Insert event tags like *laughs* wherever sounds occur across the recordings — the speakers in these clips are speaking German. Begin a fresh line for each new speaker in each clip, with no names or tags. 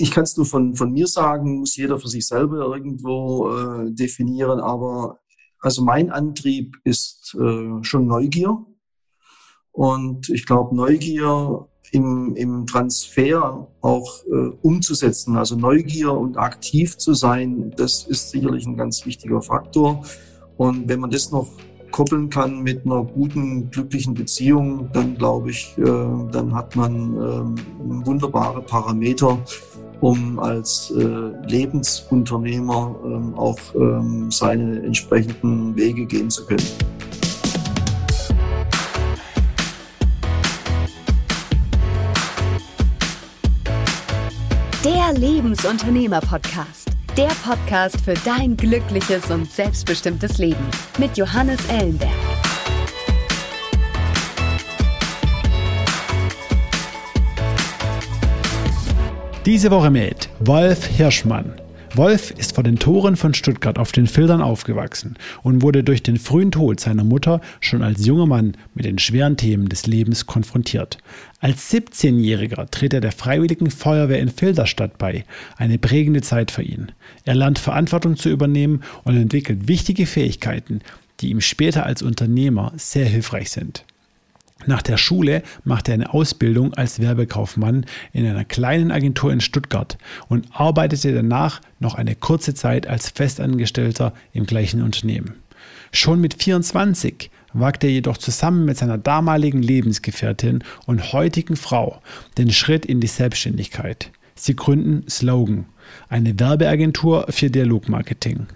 ich kann es nur von, von mir sagen, muss jeder für sich selber irgendwo äh, definieren, aber also mein Antrieb ist äh, schon Neugier. Und ich glaube, Neugier im, im Transfer auch äh, umzusetzen, also Neugier und aktiv zu sein, das ist sicherlich ein ganz wichtiger Faktor. Und wenn man das noch koppeln kann mit einer guten, glücklichen Beziehung, dann glaube ich, äh, dann hat man äh, wunderbare Parameter, um als äh, Lebensunternehmer ähm, auch ähm, seine entsprechenden Wege gehen zu können.
Der Lebensunternehmer-Podcast. Der Podcast für dein glückliches und selbstbestimmtes Leben mit Johannes Ellenberg.
Diese Woche mit Wolf Hirschmann. Wolf ist vor den Toren von Stuttgart auf den Filtern aufgewachsen und wurde durch den frühen Tod seiner Mutter schon als junger Mann mit den schweren Themen des Lebens konfrontiert. Als 17-Jähriger tritt er der Freiwilligen Feuerwehr in Filderstadt bei, eine prägende Zeit für ihn. Er lernt Verantwortung zu übernehmen und entwickelt wichtige Fähigkeiten, die ihm später als Unternehmer sehr hilfreich sind. Nach der Schule machte er eine Ausbildung als Werbekaufmann in einer kleinen Agentur in Stuttgart und arbeitete danach noch eine kurze Zeit als Festangestellter im gleichen Unternehmen. Schon mit 24 wagte er jedoch zusammen mit seiner damaligen Lebensgefährtin und heutigen Frau den Schritt in die Selbstständigkeit. Sie gründen Slogan, eine Werbeagentur für Dialogmarketing.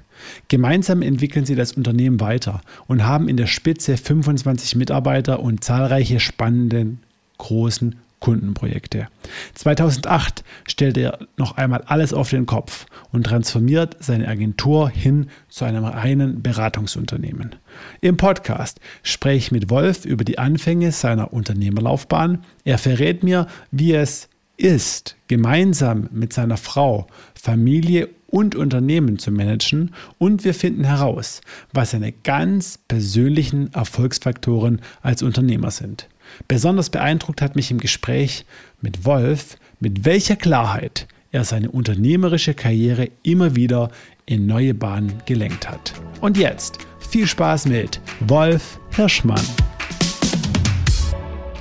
Gemeinsam entwickeln sie das Unternehmen weiter und haben in der Spitze 25 Mitarbeiter und zahlreiche spannende großen Kundenprojekte. 2008 stellt er noch einmal alles auf den Kopf und transformiert seine Agentur hin zu einem reinen Beratungsunternehmen. Im Podcast spreche ich mit Wolf über die Anfänge seiner Unternehmerlaufbahn. Er verrät mir, wie es ist, gemeinsam mit seiner Frau Familie und Unternehmen zu managen und wir finden heraus, was seine ganz persönlichen Erfolgsfaktoren als Unternehmer sind. Besonders beeindruckt hat mich im Gespräch mit Wolf, mit welcher Klarheit er seine unternehmerische Karriere immer wieder in neue Bahnen gelenkt hat. Und jetzt viel Spaß mit Wolf Hirschmann.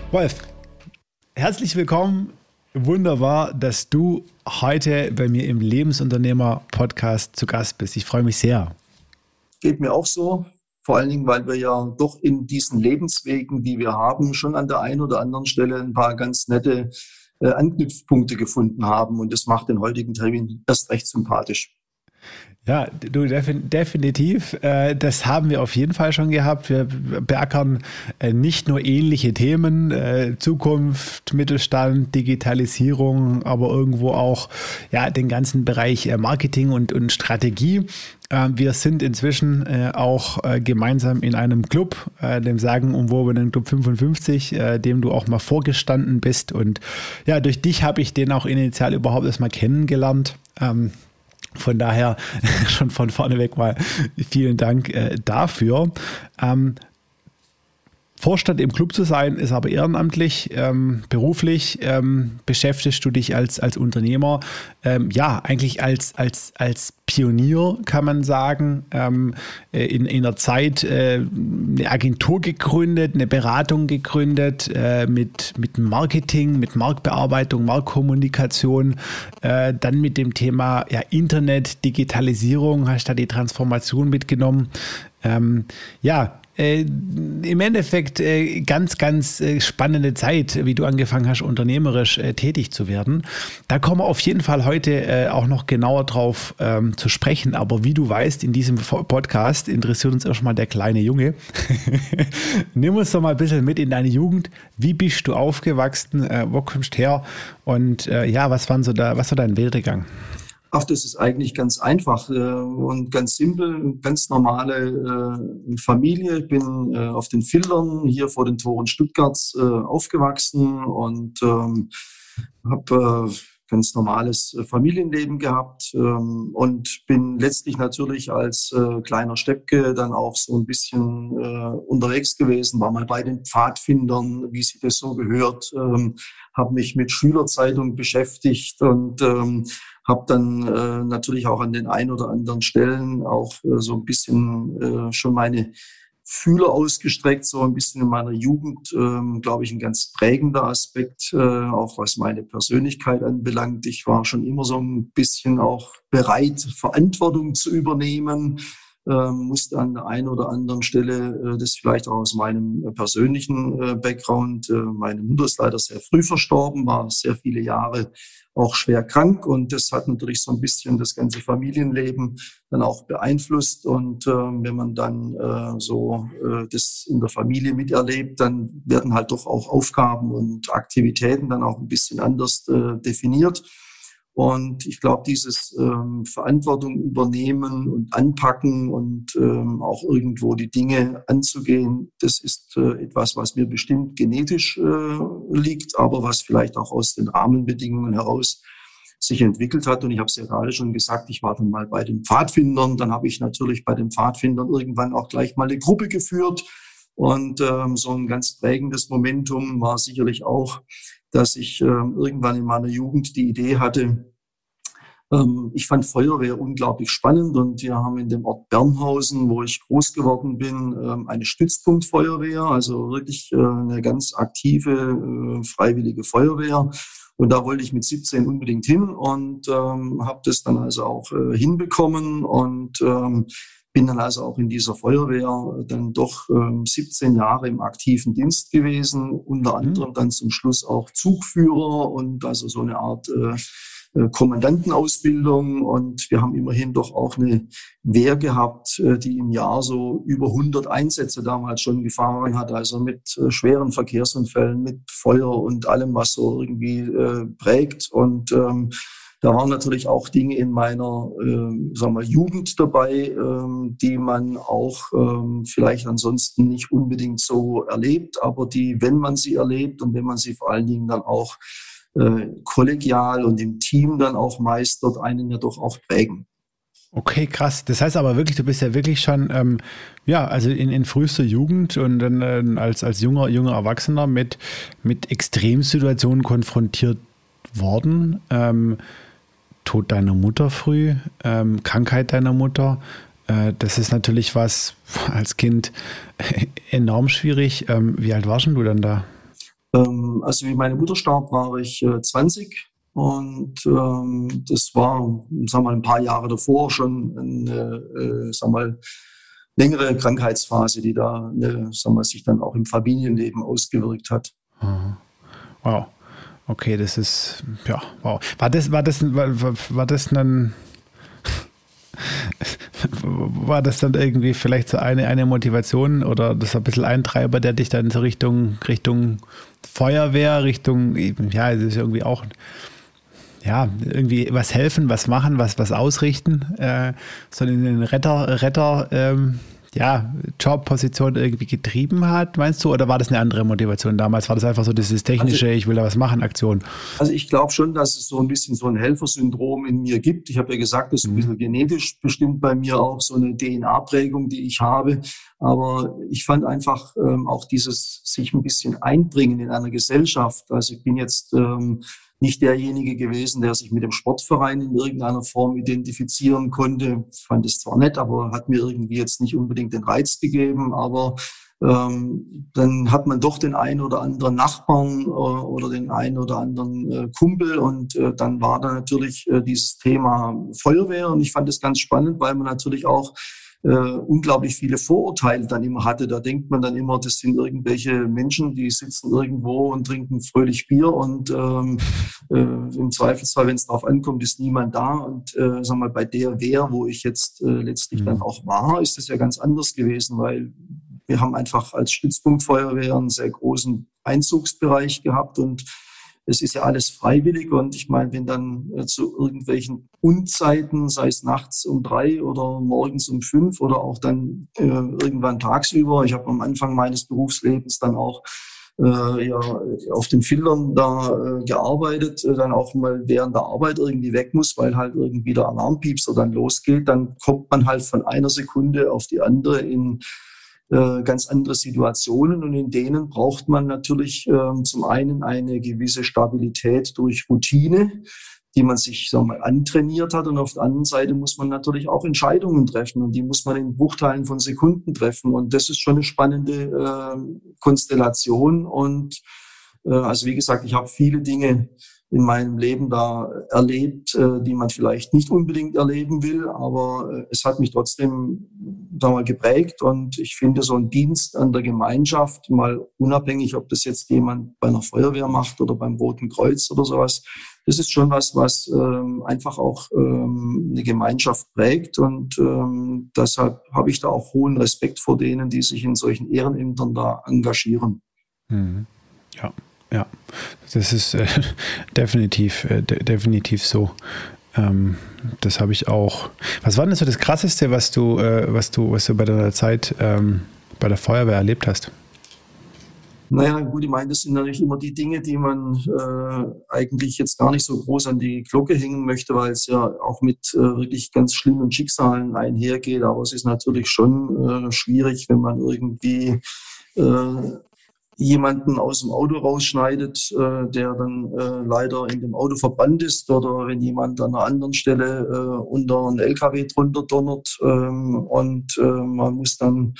Wolf, herzlich willkommen Wunderbar, dass du heute bei mir im Lebensunternehmer-Podcast zu Gast bist. Ich freue mich sehr.
Geht mir auch so. Vor allen Dingen, weil wir ja doch in diesen Lebenswegen, die wir haben, schon an der einen oder anderen Stelle ein paar ganz nette äh, Anknüpfpunkte gefunden haben. Und das macht den heutigen Termin erst recht sympathisch.
Ja, du definitiv. Äh, das haben wir auf jeden Fall schon gehabt. Wir beackern äh, nicht nur ähnliche Themen, äh, Zukunft, Mittelstand, Digitalisierung, aber irgendwo auch ja, den ganzen Bereich Marketing und, und Strategie. Wir sind inzwischen auch gemeinsam in einem Club, dem sagenumwobenen Club 55, dem du auch mal vorgestanden bist. Und ja, durch dich habe ich den auch initial überhaupt erstmal kennengelernt. Von daher *laughs* schon von vorneweg mal vielen Dank äh, dafür. Ähm, Vorstand im Club zu sein, ist aber ehrenamtlich, ähm, beruflich ähm, beschäftigst du dich als, als Unternehmer, ähm, ja, eigentlich als, als, als Pionier, kann man sagen, ähm, äh, in, in einer Zeit äh, eine Agentur gegründet, eine Beratung gegründet äh, mit, mit Marketing, mit Marktbearbeitung, Marktkommunikation, äh, dann mit dem Thema ja, Internet, Digitalisierung, hast da die Transformation mitgenommen. Ähm, ja, äh, im Endeffekt äh, ganz, ganz äh, spannende Zeit, wie du angefangen hast, unternehmerisch äh, tätig zu werden. Da kommen wir auf jeden Fall heute äh, auch noch genauer drauf ähm, zu sprechen. Aber wie du weißt, in diesem Podcast interessiert uns erstmal der kleine Junge. *laughs* Nimm uns doch mal ein bisschen mit in deine Jugend. Wie bist du aufgewachsen? Äh, wo kommst du her? Und ja, was, waren so da, was war dein Werdegang?
Ach, das ist eigentlich ganz einfach äh, und ganz simpel, ganz normale äh, Familie. Ich bin äh, auf den Filtern hier vor den Toren Stuttgarts äh, aufgewachsen und ähm, habe äh, ganz normales äh, Familienleben gehabt ähm, und bin letztlich natürlich als kleiner Steppke dann auch so ein bisschen unterwegs gewesen, war mal bei den Pfadfindern, wie sich das so gehört, ähm, habe mich mit Schülerzeitung beschäftigt und ähm, habe dann äh, natürlich auch an den ein oder anderen Stellen auch äh, so ein bisschen äh, schon meine Fühler ausgestreckt, so ein bisschen in meiner Jugend, ähm, glaube ich, ein ganz prägender Aspekt, äh, auch was meine Persönlichkeit anbelangt. Ich war schon immer so ein bisschen auch bereit, Verantwortung zu übernehmen, ähm, musste an der einen oder anderen Stelle äh, das vielleicht auch aus meinem persönlichen äh, Background. Äh, meine Mutter ist leider sehr früh verstorben, war sehr viele Jahre auch schwer krank und das hat natürlich so ein bisschen das ganze Familienleben dann auch beeinflusst und äh, wenn man dann äh, so äh, das in der Familie miterlebt, dann werden halt doch auch Aufgaben und Aktivitäten dann auch ein bisschen anders äh, definiert. Und ich glaube, dieses ähm, Verantwortung übernehmen und anpacken und ähm, auch irgendwo die Dinge anzugehen, das ist äh, etwas, was mir bestimmt genetisch äh, liegt, aber was vielleicht auch aus den Rahmenbedingungen heraus sich entwickelt hat. Und ich habe es ja gerade schon gesagt, ich war dann mal bei den Pfadfindern. Dann habe ich natürlich bei den Pfadfindern irgendwann auch gleich mal eine Gruppe geführt. Und ähm, so ein ganz prägendes Momentum war sicherlich auch dass ich äh, irgendwann in meiner Jugend die Idee hatte, ähm, ich fand Feuerwehr unglaublich spannend und wir haben in dem Ort Bernhausen, wo ich groß geworden bin, ähm, eine Stützpunktfeuerwehr, also wirklich äh, eine ganz aktive, äh, freiwillige Feuerwehr. Und da wollte ich mit 17 unbedingt hin und ähm, habe das dann also auch äh, hinbekommen und ähm, bin dann also auch in dieser Feuerwehr dann doch ähm, 17 Jahre im aktiven Dienst gewesen, unter mhm. anderem dann zum Schluss auch Zugführer und also so eine Art äh, äh, Kommandantenausbildung. Und wir haben immerhin doch auch eine Wehr gehabt, äh, die im Jahr so über 100 Einsätze damals schon gefahren hat, also mit schweren Verkehrsunfällen, mit Feuer und allem, was so irgendwie prägt. Und ähm, da waren natürlich auch Dinge in meiner äh, sagen wir, Jugend dabei, ähm, die man auch ähm, vielleicht ansonsten nicht unbedingt so erlebt, aber die, wenn man sie erlebt und wenn man sie vor allen Dingen dann auch äh, kollegial und im Team dann auch meistert, einen ja doch auch prägen.
Okay, krass. Das heißt aber wirklich, du bist ja wirklich schon, ähm, ja, also in, in frühester Jugend und dann äh, als, als junger, junger Erwachsener mit, mit Extremsituationen konfrontiert worden. Ähm, Tod deiner Mutter früh, ähm, Krankheit deiner Mutter. Äh, das ist natürlich was als Kind *laughs* enorm schwierig. Ähm, wie alt warst du dann da?
Ähm, also wie meine Mutter starb, war ich äh, 20 und ähm, das war, wir mal, ein paar Jahre davor schon eine, äh, wir mal, längere Krankheitsphase, die da, ne, sagen wir, sich dann auch im Familienleben ausgewirkt hat.
Wow. Okay, das ist, ja, wow. War das, war das, war, war das ein, *laughs* war das dann irgendwie vielleicht so eine, eine Motivation oder das ein bisschen Eintreiber, der dich dann so Richtung, Richtung Feuerwehr, Richtung, ja, es ist irgendwie auch, ja, irgendwie was helfen, was machen, was, was ausrichten, äh, so in den Retter, Retter, ähm, ja, Jobposition irgendwie getrieben hat, meinst du? Oder war das eine andere Motivation damals? War das einfach so dieses technische, also, ich will da was machen, Aktion?
Also ich glaube schon, dass es so ein bisschen so ein Helfersyndrom in mir gibt. Ich habe ja gesagt, das ist ein mhm. bisschen genetisch bestimmt bei mir auch so eine DNA-Prägung, die ich habe. Aber ich fand einfach ähm, auch dieses sich ein bisschen einbringen in einer Gesellschaft. Also ich bin jetzt ähm, nicht derjenige gewesen, der sich mit dem Sportverein in irgendeiner Form identifizieren konnte. Ich fand es zwar nett, aber hat mir irgendwie jetzt nicht unbedingt den Reiz gegeben. Aber ähm, dann hat man doch den einen oder anderen Nachbarn äh, oder den einen oder anderen äh, Kumpel und äh, dann war da natürlich äh, dieses Thema Feuerwehr und ich fand es ganz spannend, weil man natürlich auch äh, unglaublich viele Vorurteile dann immer hatte. Da denkt man dann immer, das sind irgendwelche Menschen, die sitzen irgendwo und trinken fröhlich Bier und ähm, äh, im Zweifelsfall, wenn es darauf ankommt, ist niemand da. Und äh, sag mal, bei der Wehr, wo ich jetzt äh, letztlich mhm. dann auch war, ist es ja ganz anders gewesen, weil wir haben einfach als Stützpunktfeuerwehr einen sehr großen Einzugsbereich gehabt und es ist ja alles freiwillig und ich meine, wenn dann äh, zu irgendwelchen Unzeiten, sei es nachts um drei oder morgens um fünf oder auch dann äh, irgendwann tagsüber, ich habe am Anfang meines Berufslebens dann auch äh, ja, auf den Filtern da äh, gearbeitet, äh, dann auch mal während der Arbeit irgendwie weg muss, weil halt irgendwie der Alarmpiepser dann losgeht, dann kommt man halt von einer Sekunde auf die andere in äh, ganz andere Situationen und in denen braucht man natürlich äh, zum einen eine gewisse Stabilität durch Routine, die man sich sagen wir mal, antrainiert hat. Und auf der anderen Seite muss man natürlich auch Entscheidungen treffen und die muss man in Bruchteilen von Sekunden treffen. Und das ist schon eine spannende äh, Konstellation. Und äh, also wie gesagt, ich habe viele Dinge in meinem Leben da erlebt, äh, die man vielleicht nicht unbedingt erleben will, aber es hat mich trotzdem sagen wir, geprägt und ich finde so ein Dienst an der Gemeinschaft, mal unabhängig, ob das jetzt jemand bei einer Feuerwehr macht oder beim Roten Kreuz oder sowas, das ist schon was, was ähm, einfach auch ähm, eine Gemeinschaft prägt und ähm, deshalb habe ich da auch hohen Respekt vor denen, die sich in solchen Ehrenämtern da engagieren.
Mhm. Ja, ja, das ist äh, *laughs* definitiv, äh, de definitiv so. Ähm, das habe ich auch. Was war denn so das Krasseste, was du, äh, was du, was du bei deiner Zeit ähm, bei der Feuerwehr erlebt hast?
Naja, gut, ich meine, das sind natürlich immer die Dinge, die man äh, eigentlich jetzt gar nicht so groß an die Glocke hängen möchte, weil es ja auch mit äh, wirklich ganz schlimmen Schicksalen einhergeht. Aber es ist natürlich schon äh, schwierig, wenn man irgendwie äh, jemanden aus dem Auto rausschneidet, äh, der dann äh, leider in dem Auto verbrannt ist oder wenn jemand an einer anderen Stelle äh, unter einen LKW drunter donnert ähm, und äh, man muss dann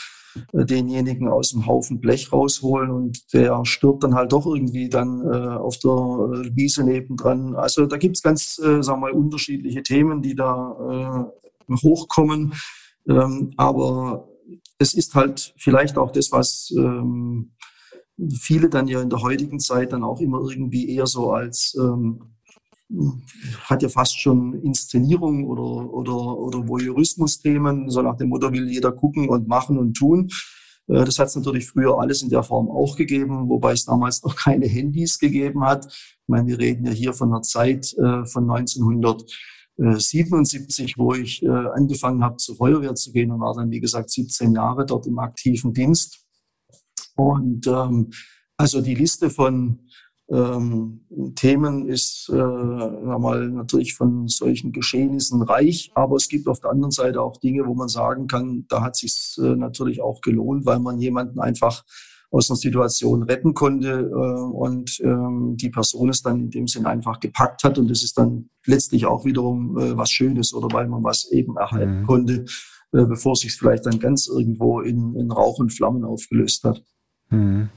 äh, denjenigen aus dem Haufen Blech rausholen und der stirbt dann halt doch irgendwie dann äh, auf der äh, Wiese nebendran. Also da gibt's ganz, äh, sagen wir mal, unterschiedliche Themen, die da äh, hochkommen. Ähm, aber es ist halt vielleicht auch das, was ähm, viele dann ja in der heutigen Zeit dann auch immer irgendwie eher so als ähm, hat ja fast schon Inszenierung oder, oder, oder Voyeurismus-Themen, so nach dem Motto will jeder gucken und machen und tun. Äh, das hat es natürlich früher alles in der Form auch gegeben, wobei es damals noch keine Handys gegeben hat. Ich meine, wir reden ja hier von einer Zeit äh, von 1977, wo ich äh, angefangen habe, zur Feuerwehr zu gehen und war dann, wie gesagt, 17 Jahre dort im aktiven Dienst. Und ähm, also die Liste von ähm, Themen ist äh, mal natürlich von solchen Geschehnissen reich, aber es gibt auf der anderen Seite auch Dinge, wo man sagen kann, da hat sich äh, natürlich auch gelohnt, weil man jemanden einfach aus einer Situation retten konnte äh, und ähm, die Person es dann in dem Sinn einfach gepackt hat und das ist dann letztlich auch wiederum äh, was Schönes oder weil man was eben erhalten mhm. konnte, äh, bevor sich vielleicht dann ganz irgendwo in, in Rauch und Flammen aufgelöst hat.
Mhm.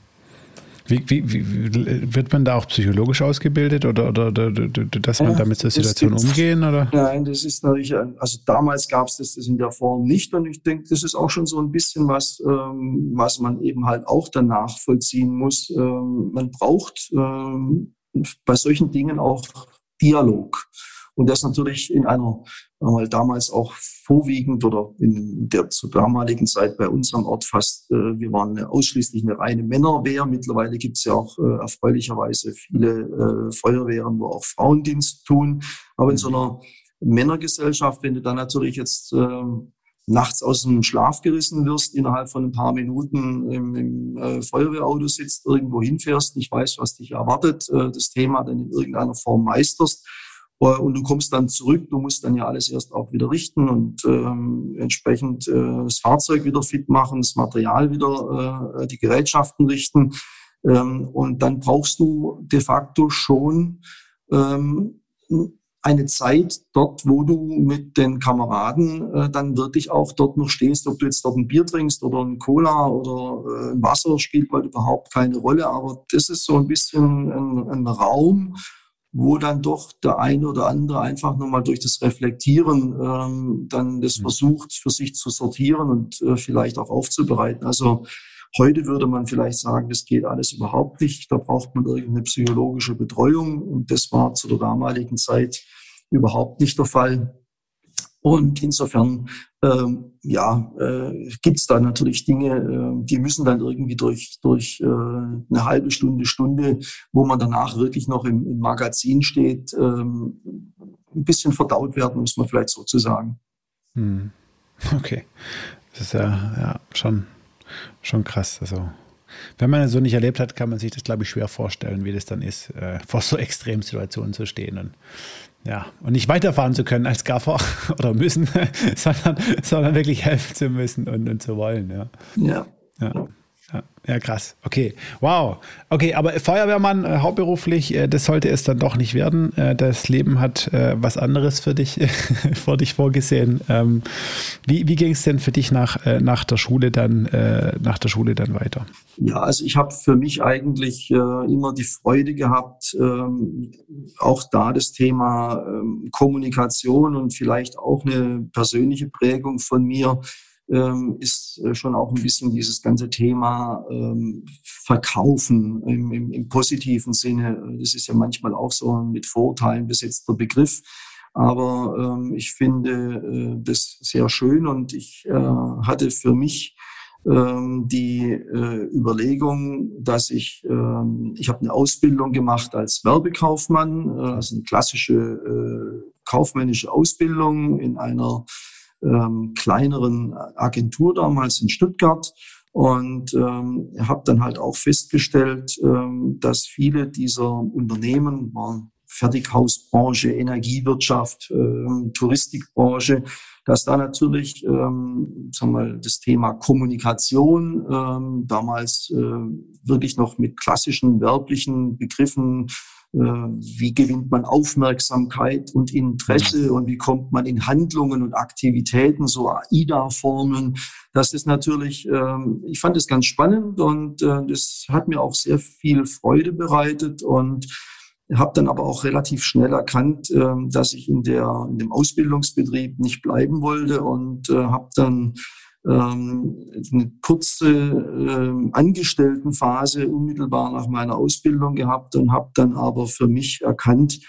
Wie, wie, wie, wird man da auch psychologisch ausgebildet oder, oder, oder dass man ja, damit der Situation umgehen? Oder?
Nein, das ist natürlich, also damals gab es das, das in der Form nicht und ich denke, das ist auch schon so ein bisschen was, ähm, was man eben halt auch danach vollziehen muss. Ähm, man braucht ähm, bei solchen Dingen auch Dialog. Und das natürlich in einer, mal damals auch vorwiegend oder in der zur damaligen Zeit bei uns am Ort fast, äh, wir waren ausschließlich eine reine Männerwehr. Mittlerweile gibt es ja auch äh, erfreulicherweise viele äh, Feuerwehren, wo auch Frauendienst tun. Aber in so einer Männergesellschaft, wenn du dann natürlich jetzt äh, nachts aus dem Schlaf gerissen wirst, innerhalb von ein paar Minuten im, im äh, Feuerwehrauto sitzt, irgendwo hinfährst, nicht weißt, was dich erwartet, äh, das Thema dann in irgendeiner Form meisterst, und du kommst dann zurück, du musst dann ja alles erst auch wieder richten und ähm, entsprechend äh, das Fahrzeug wieder fit machen, das Material wieder, äh, die Gerätschaften richten. Ähm, und dann brauchst du de facto schon ähm, eine Zeit dort, wo du mit den Kameraden äh, dann wirklich auch dort noch stehst. Ob du jetzt dort ein Bier trinkst oder ein Cola oder äh, Wasser, spielt bald überhaupt keine Rolle. Aber das ist so ein bisschen ein, ein Raum, wo dann doch der eine oder andere einfach nochmal durch das Reflektieren ähm, dann das mhm. versucht, für sich zu sortieren und äh, vielleicht auch aufzubereiten. Also heute würde man vielleicht sagen, das geht alles überhaupt nicht. Da braucht man irgendeine psychologische Betreuung. Und das war zu der damaligen Zeit überhaupt nicht der Fall. Und insofern, ähm, ja, äh, gibt es da natürlich Dinge, äh, die müssen dann irgendwie durch, durch äh, eine halbe Stunde, Stunde, wo man danach wirklich noch im, im Magazin steht, ähm, ein bisschen verdaut werden, muss man vielleicht sozusagen.
Hm. Okay. Das ist ja, ja schon, schon krass. Also Wenn man es so nicht erlebt hat, kann man sich das, glaube ich, schwer vorstellen, wie das dann ist, äh, vor so *laughs* Extremsituationen zu stehen und ja, und nicht weiterfahren zu können als Gaffer *laughs* oder müssen, *laughs* sondern, sondern wirklich helfen zu müssen und, und zu wollen. Ja.
ja.
ja. Ja, ja, krass. Okay. Wow. Okay, aber Feuerwehrmann äh, hauptberuflich, äh, das sollte es dann doch nicht werden. Äh, das Leben hat äh, was anderes für dich, *laughs* vor dich vorgesehen. Ähm, wie wie ging es denn für dich nach, äh, nach der Schule dann, äh, nach der Schule dann weiter?
Ja, also ich habe für mich eigentlich immer die Freude gehabt, ähm, auch da das Thema ähm, Kommunikation und vielleicht auch eine persönliche Prägung von mir ähm, ist äh, schon auch ein bisschen dieses ganze Thema ähm, Verkaufen im, im, im positiven Sinne. Das ist ja manchmal auch so ein mit Vorurteilen besetzter Begriff. Aber ähm, ich finde äh, das sehr schön und ich äh, hatte für mich ähm, die äh, Überlegung, dass ich, äh, ich habe eine Ausbildung gemacht als Werbekaufmann, äh, also eine klassische äh, kaufmännische Ausbildung in einer ähm, kleineren Agentur damals in Stuttgart. Und ähm, habe dann halt auch festgestellt, ähm, dass viele dieser Unternehmen waren Fertighausbranche, Energiewirtschaft, äh, Touristikbranche, dass da natürlich ähm, sagen wir mal, das Thema Kommunikation ähm, damals äh, wirklich noch mit klassischen werblichen Begriffen wie gewinnt man Aufmerksamkeit und Interesse und wie kommt man in Handlungen und Aktivitäten, so AIDA-Formeln. Das ist natürlich, ähm, ich fand es ganz spannend und äh, das hat mir auch sehr viel Freude bereitet und habe dann aber auch relativ schnell erkannt, ähm, dass ich in, der, in dem Ausbildungsbetrieb nicht bleiben wollte und äh, habe dann ähm, eine kurze ähm, Angestelltenphase unmittelbar nach meiner Ausbildung gehabt und habe dann aber für mich erkannt,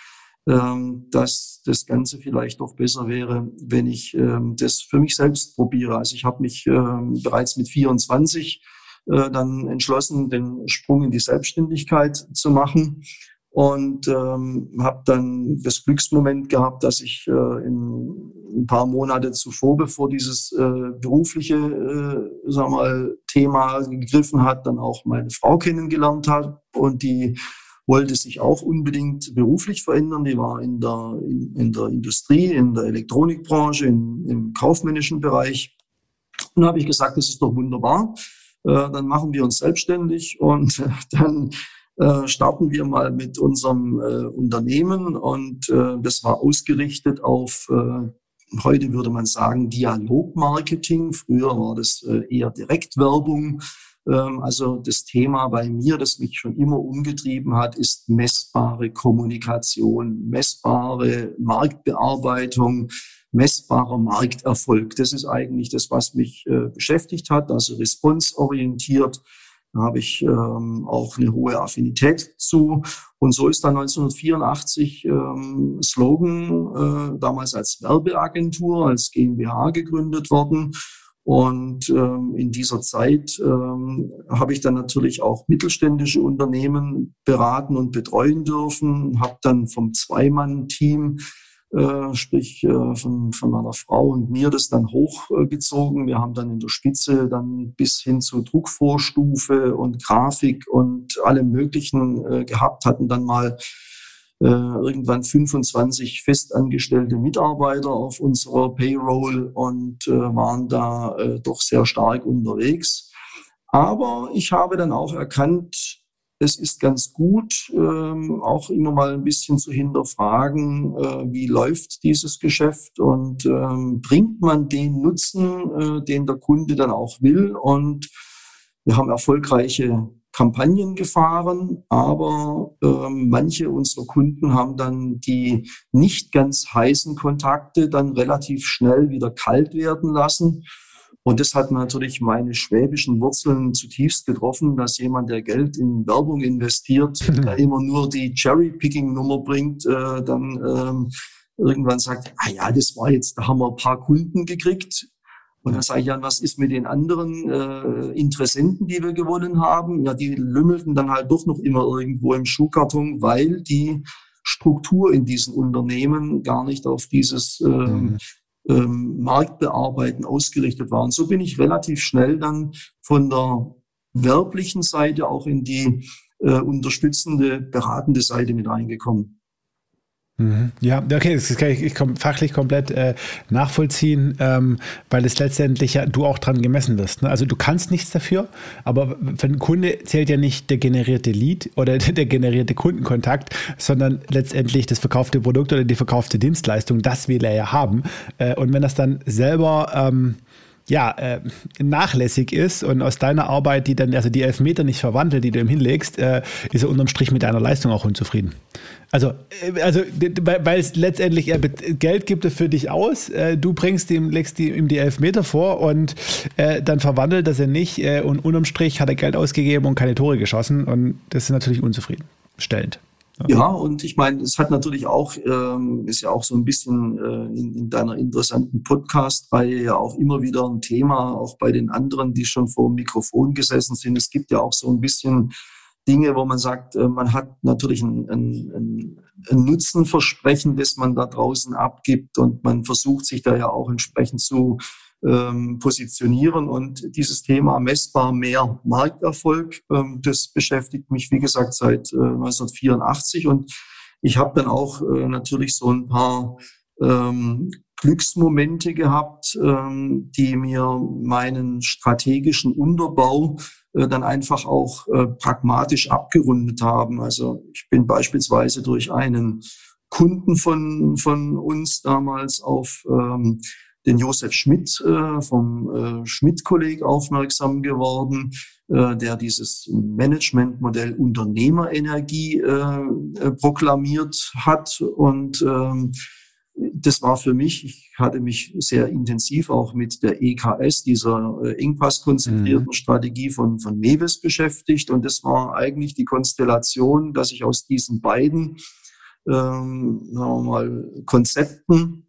ähm, dass das Ganze vielleicht doch besser wäre, wenn ich ähm, das für mich selbst probiere. Also ich habe mich ähm, bereits mit 24 äh, dann entschlossen, den Sprung in die Selbstständigkeit zu machen und ähm, habe dann das Glücksmoment gehabt, dass ich äh, in ein paar Monate zuvor, bevor dieses äh, berufliche äh, sag mal, Thema gegriffen hat, dann auch meine Frau kennengelernt hat und die wollte sich auch unbedingt beruflich verändern. Die war in der, in, in der Industrie, in der Elektronikbranche, in, im kaufmännischen Bereich. Und habe ich gesagt, das ist doch wunderbar. Äh, dann machen wir uns selbstständig und äh, dann äh, starten wir mal mit unserem äh, Unternehmen und äh, das war ausgerichtet auf, äh, heute würde man sagen, Dialogmarketing. Früher war das äh, eher Direktwerbung. Ähm, also das Thema bei mir, das mich schon immer umgetrieben hat, ist messbare Kommunikation, messbare Marktbearbeitung, messbarer Markterfolg. Das ist eigentlich das, was mich beschäftigt hat, also responsorientiert da habe ich ähm, auch eine hohe Affinität zu. Und so ist dann 1984 ähm, Slogan äh, damals als Werbeagentur, als GmbH gegründet worden. Und ähm, in dieser Zeit ähm, habe ich dann natürlich auch mittelständische Unternehmen beraten und betreuen dürfen, habe dann vom Zweimann-Team äh, sprich äh, von, von meiner Frau und mir das dann hochgezogen. Wir haben dann in der Spitze dann bis hin zur Druckvorstufe und Grafik und allem Möglichen äh, gehabt, hatten dann mal irgendwann 25 festangestellte Mitarbeiter auf unserer Payroll und waren da doch sehr stark unterwegs. Aber ich habe dann auch erkannt, es ist ganz gut, ähm, auch immer mal ein bisschen zu hinterfragen, äh, wie läuft dieses Geschäft und ähm, bringt man den Nutzen, äh, den der Kunde dann auch will. Und wir haben erfolgreiche Kampagnen gefahren, aber ähm, manche unserer Kunden haben dann die nicht ganz heißen Kontakte dann relativ schnell wieder kalt werden lassen. Und das hat natürlich meine schwäbischen Wurzeln zutiefst getroffen, dass jemand, der Geld in Werbung investiert, *laughs* der immer nur die Cherry-Picking-Nummer bringt, äh, dann ähm, irgendwann sagt, ah ja, das war jetzt, da haben wir ein paar Kunden gekriegt. Und dann sage ich, ja, was ist mit den anderen äh, Interessenten, die wir gewonnen haben? Ja, die lümmelten dann halt doch noch immer irgendwo im Schuhkarton, weil die Struktur in diesen Unternehmen gar nicht auf dieses ähm, mhm ähm, Marktbearbeiten ausgerichtet waren. So bin ich relativ schnell dann von der werblichen Seite auch in die äh, unterstützende, beratende Seite mit reingekommen.
Mhm. Ja, okay, das kann ich, ich komm, fachlich komplett äh, nachvollziehen, ähm, weil es letztendlich ja du auch dran gemessen wirst. Ne? Also du kannst nichts dafür, aber für den Kunde zählt ja nicht der generierte Lead oder *laughs* der generierte Kundenkontakt, sondern letztendlich das verkaufte Produkt oder die verkaufte Dienstleistung. Das will er ja haben. Äh, und wenn das dann selber ähm, ja, äh, nachlässig ist und aus deiner Arbeit, die dann, also die Elfmeter nicht verwandelt, die du ihm hinlegst, äh, ist er unterm Strich mit deiner Leistung auch unzufrieden. Also, äh, also weil es letztendlich er Geld gibt er für dich aus, äh, du bringst ihm, legst ihm die Elfmeter vor und äh, dann verwandelt das er nicht äh, und unterm Strich hat er Geld ausgegeben und keine Tore geschossen und das ist natürlich unzufriedenstellend.
Ja, und ich meine, es hat natürlich auch, ähm, ist ja auch so ein bisschen äh, in, in deiner interessanten Podcast-Reihe ja auch immer wieder ein Thema, auch bei den anderen, die schon vor dem Mikrofon gesessen sind. Es gibt ja auch so ein bisschen Dinge, wo man sagt, äh, man hat natürlich ein, ein, ein, Nutzenversprechen, das man da draußen abgibt und man versucht sich da ja auch entsprechend zu ähm, positionieren. Und dieses Thema messbar mehr Markterfolg, ähm, das beschäftigt mich, wie gesagt, seit äh, 1984. Und ich habe dann auch äh, natürlich so ein paar ähm, Glücksmomente gehabt, ähm, die mir meinen strategischen Unterbau äh, dann einfach auch äh, pragmatisch abgerundet haben. Also ich bin beispielsweise durch einen Kunden von, von uns damals auf ähm, den Josef Schmidt äh, vom äh, Schmidt-Kolleg aufmerksam geworden, äh, der dieses Managementmodell Unternehmerenergie äh, proklamiert hat. Und ähm, das war für mich, ich hatte mich sehr intensiv auch mit der EKS, dieser äh, Engpass-konzentrierten mhm. Strategie von, von Mewes beschäftigt. Und das war eigentlich die Konstellation, dass ich aus diesen beiden ähm, sagen wir mal, Konzepten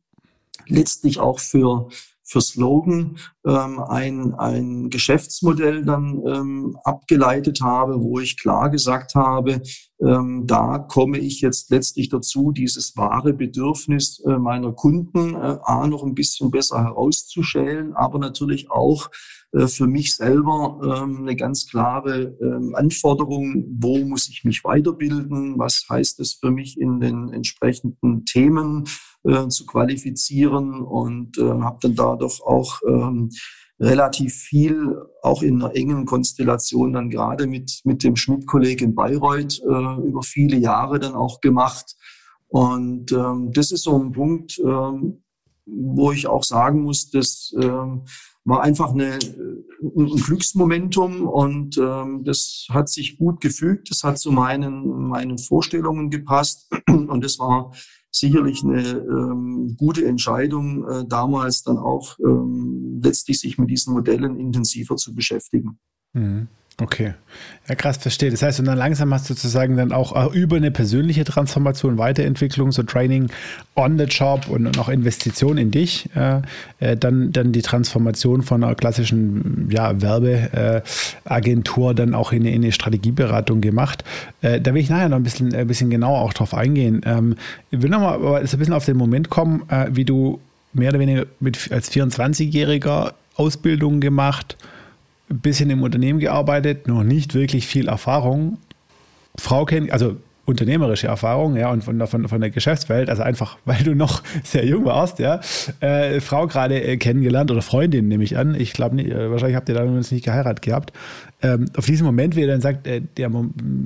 letztlich auch für, für Slogan ähm, ein, ein Geschäftsmodell dann ähm, abgeleitet habe, wo ich klar gesagt habe, ähm, da komme ich jetzt letztlich dazu, dieses wahre Bedürfnis äh, meiner Kunden äh, A noch ein bisschen besser herauszustellen, aber natürlich auch äh, für mich selber ähm, eine ganz klare ähm, Anforderung, wo muss ich mich weiterbilden, was heißt es für mich in den entsprechenden Themen äh, zu qualifizieren und äh, habe dann dadurch auch ähm, relativ viel auch in einer engen Konstellation dann gerade mit, mit dem Schmidt-Kolleg in Bayreuth äh, über viele Jahre dann auch gemacht. Und ähm, das ist so ein Punkt, ähm, wo ich auch sagen muss, das ähm, war einfach eine, ein Glücksmomentum und ähm, das hat sich gut gefügt, das hat zu meinen, meinen Vorstellungen gepasst *clears throat* und das war sicherlich eine ähm, gute Entscheidung, äh, damals dann auch ähm, letztlich sich mit diesen Modellen intensiver zu beschäftigen.
Mhm. Okay, ja krass, verstehe. Das heißt, und dann langsam hast du sozusagen dann auch über eine persönliche Transformation, Weiterentwicklung, so Training on the Job und auch Investition in dich, äh, äh, dann, dann die Transformation von einer klassischen ja, Werbeagentur dann auch in eine, in eine Strategieberatung gemacht. Äh, da will ich nachher noch ein bisschen, ein bisschen genauer auch drauf eingehen. Ähm, ich will nochmal aber ein bisschen auf den Moment kommen, äh, wie du mehr oder weniger mit, als 24-Jähriger Ausbildung gemacht hast bisschen im Unternehmen gearbeitet, noch nicht wirklich viel Erfahrung. Frau kennen, also unternehmerische Erfahrung, ja, und von, von, von der Geschäftswelt, also einfach, *laughs* weil du noch sehr jung warst, ja, äh, Frau gerade äh, kennengelernt oder Freundin nehme ich an. Ich glaube, äh, wahrscheinlich habt ihr damals nicht geheiratet gehabt. Ähm, auf diesen Moment, wie er dann sagt, äh, der,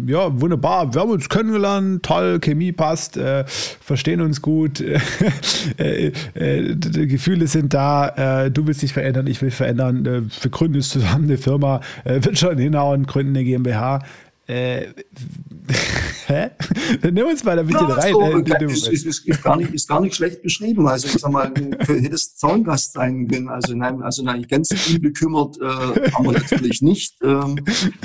ja, wunderbar, wir haben uns kennengelernt, toll, Chemie passt, äh, verstehen uns gut, *laughs* äh, die Gefühle sind da, du willst dich verändern, ich will verändern, wir gründen jetzt zusammen eine Firma, wird schon hinhauen, gründen eine GmbH. Äh, *laughs* hä? Nimm uns mal da bitte ja, rein. So,
äh, ist, ist, ist, ist, gar nicht, ist gar nicht schlecht beschrieben. Also ich sag mal, du hättest Zaungast sein können. Also nein, also nein, ganz unbekümmert äh, haben wir natürlich nicht. Ähm,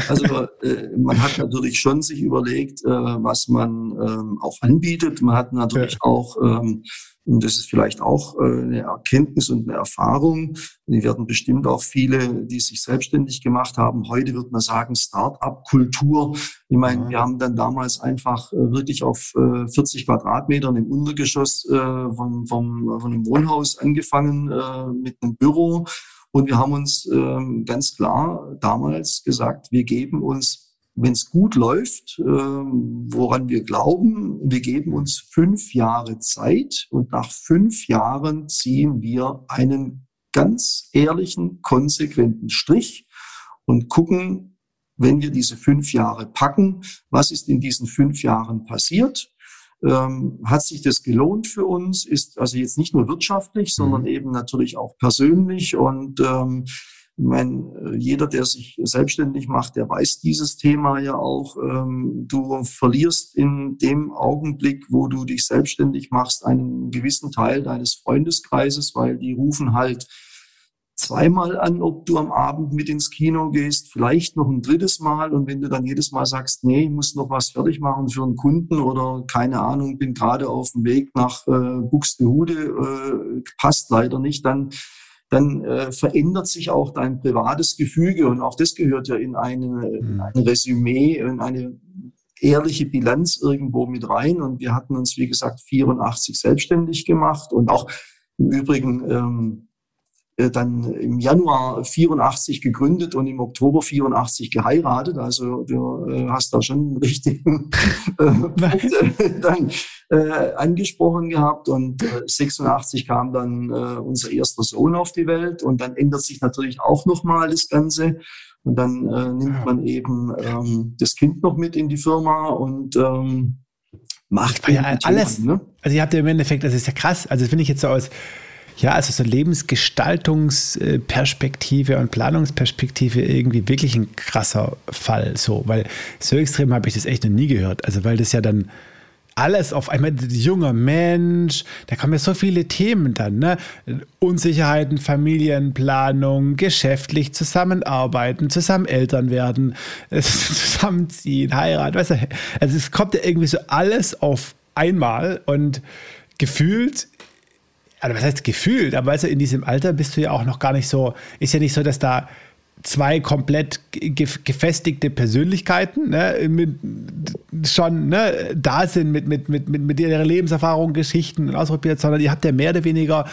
also äh, man hat natürlich schon sich überlegt, äh, was man ähm, auch anbietet. Man hat natürlich ja. auch ähm, und das ist vielleicht auch äh, eine Erkenntnis und eine Erfahrung. Die werden bestimmt auch viele, die sich selbstständig gemacht haben. Heute wird man sagen, Start-up-Kultur. Ich meine, ja. wir haben dann damals einfach äh, wirklich auf 40 Quadratmetern im Untergeschoss vom, vom, von einem Wohnhaus angefangen mit einem Büro Und wir haben uns ähm, ganz klar damals gesagt, wir geben uns, wenn es gut läuft, ähm, woran wir glauben, wir geben uns fünf Jahre Zeit und nach fünf Jahren ziehen wir einen ganz ehrlichen, konsequenten Strich und gucken, wenn wir diese fünf Jahre packen, was ist in diesen fünf Jahren passiert? Ähm, hat sich das gelohnt für uns? Ist also jetzt nicht nur wirtschaftlich, sondern mhm. eben natürlich auch persönlich. Und ähm, ich meine, jeder, der sich selbstständig macht, der weiß dieses Thema ja auch. Ähm, du verlierst in dem Augenblick, wo du dich selbstständig machst, einen gewissen Teil deines Freundeskreises, weil die rufen halt zweimal an, ob du am Abend mit ins Kino gehst, vielleicht noch ein drittes Mal. Und wenn du dann jedes Mal sagst, nee, ich muss noch was fertig machen für einen Kunden oder keine Ahnung, bin gerade auf dem Weg nach äh, Buxtehude, äh, passt leider nicht, dann dann äh, verändert sich auch dein privates Gefüge und auch das gehört ja in eine, in mhm. ein Resümee, in eine ehrliche Bilanz irgendwo mit rein. Und wir hatten uns, wie gesagt, 84 selbstständig gemacht und auch im Übrigen ähm, äh, dann im Januar 84 gegründet und im Oktober 84 geheiratet. Also du äh, hast da schon einen richtigen äh, Punkt *laughs* äh, dann äh, angesprochen gehabt. Und äh, 86 kam dann äh, unser erster Sohn auf die Welt und dann ändert sich natürlich auch nochmal das Ganze. Und dann äh, nimmt man eben ähm, das Kind noch mit in die Firma und ähm, macht
ja alles. Ne? Also ihr habt ja im Endeffekt, das ist ja krass. Also finde ich jetzt so aus ja, also so Lebensgestaltungsperspektive und Planungsperspektive irgendwie wirklich ein krasser Fall. So, weil so extrem habe ich das echt noch nie gehört. Also, weil das ja dann alles auf einmal, junger Mensch, da kommen ja so viele Themen dann, ne? Unsicherheiten, Familienplanung, geschäftlich zusammenarbeiten, zusammen Eltern werden, *laughs* zusammenziehen, heiraten, weißt du, also es kommt ja irgendwie so alles auf einmal und gefühlt also was heißt gefühlt, aber weißt du, in diesem Alter bist du ja auch noch gar nicht so, ist ja nicht so, dass da zwei komplett gefestigte Persönlichkeiten ne, mit, schon ne, da sind mit, mit, mit, mit, mit ihrer Lebenserfahrung, Geschichten und ausprobiert, sondern ihr habt ja mehr oder weniger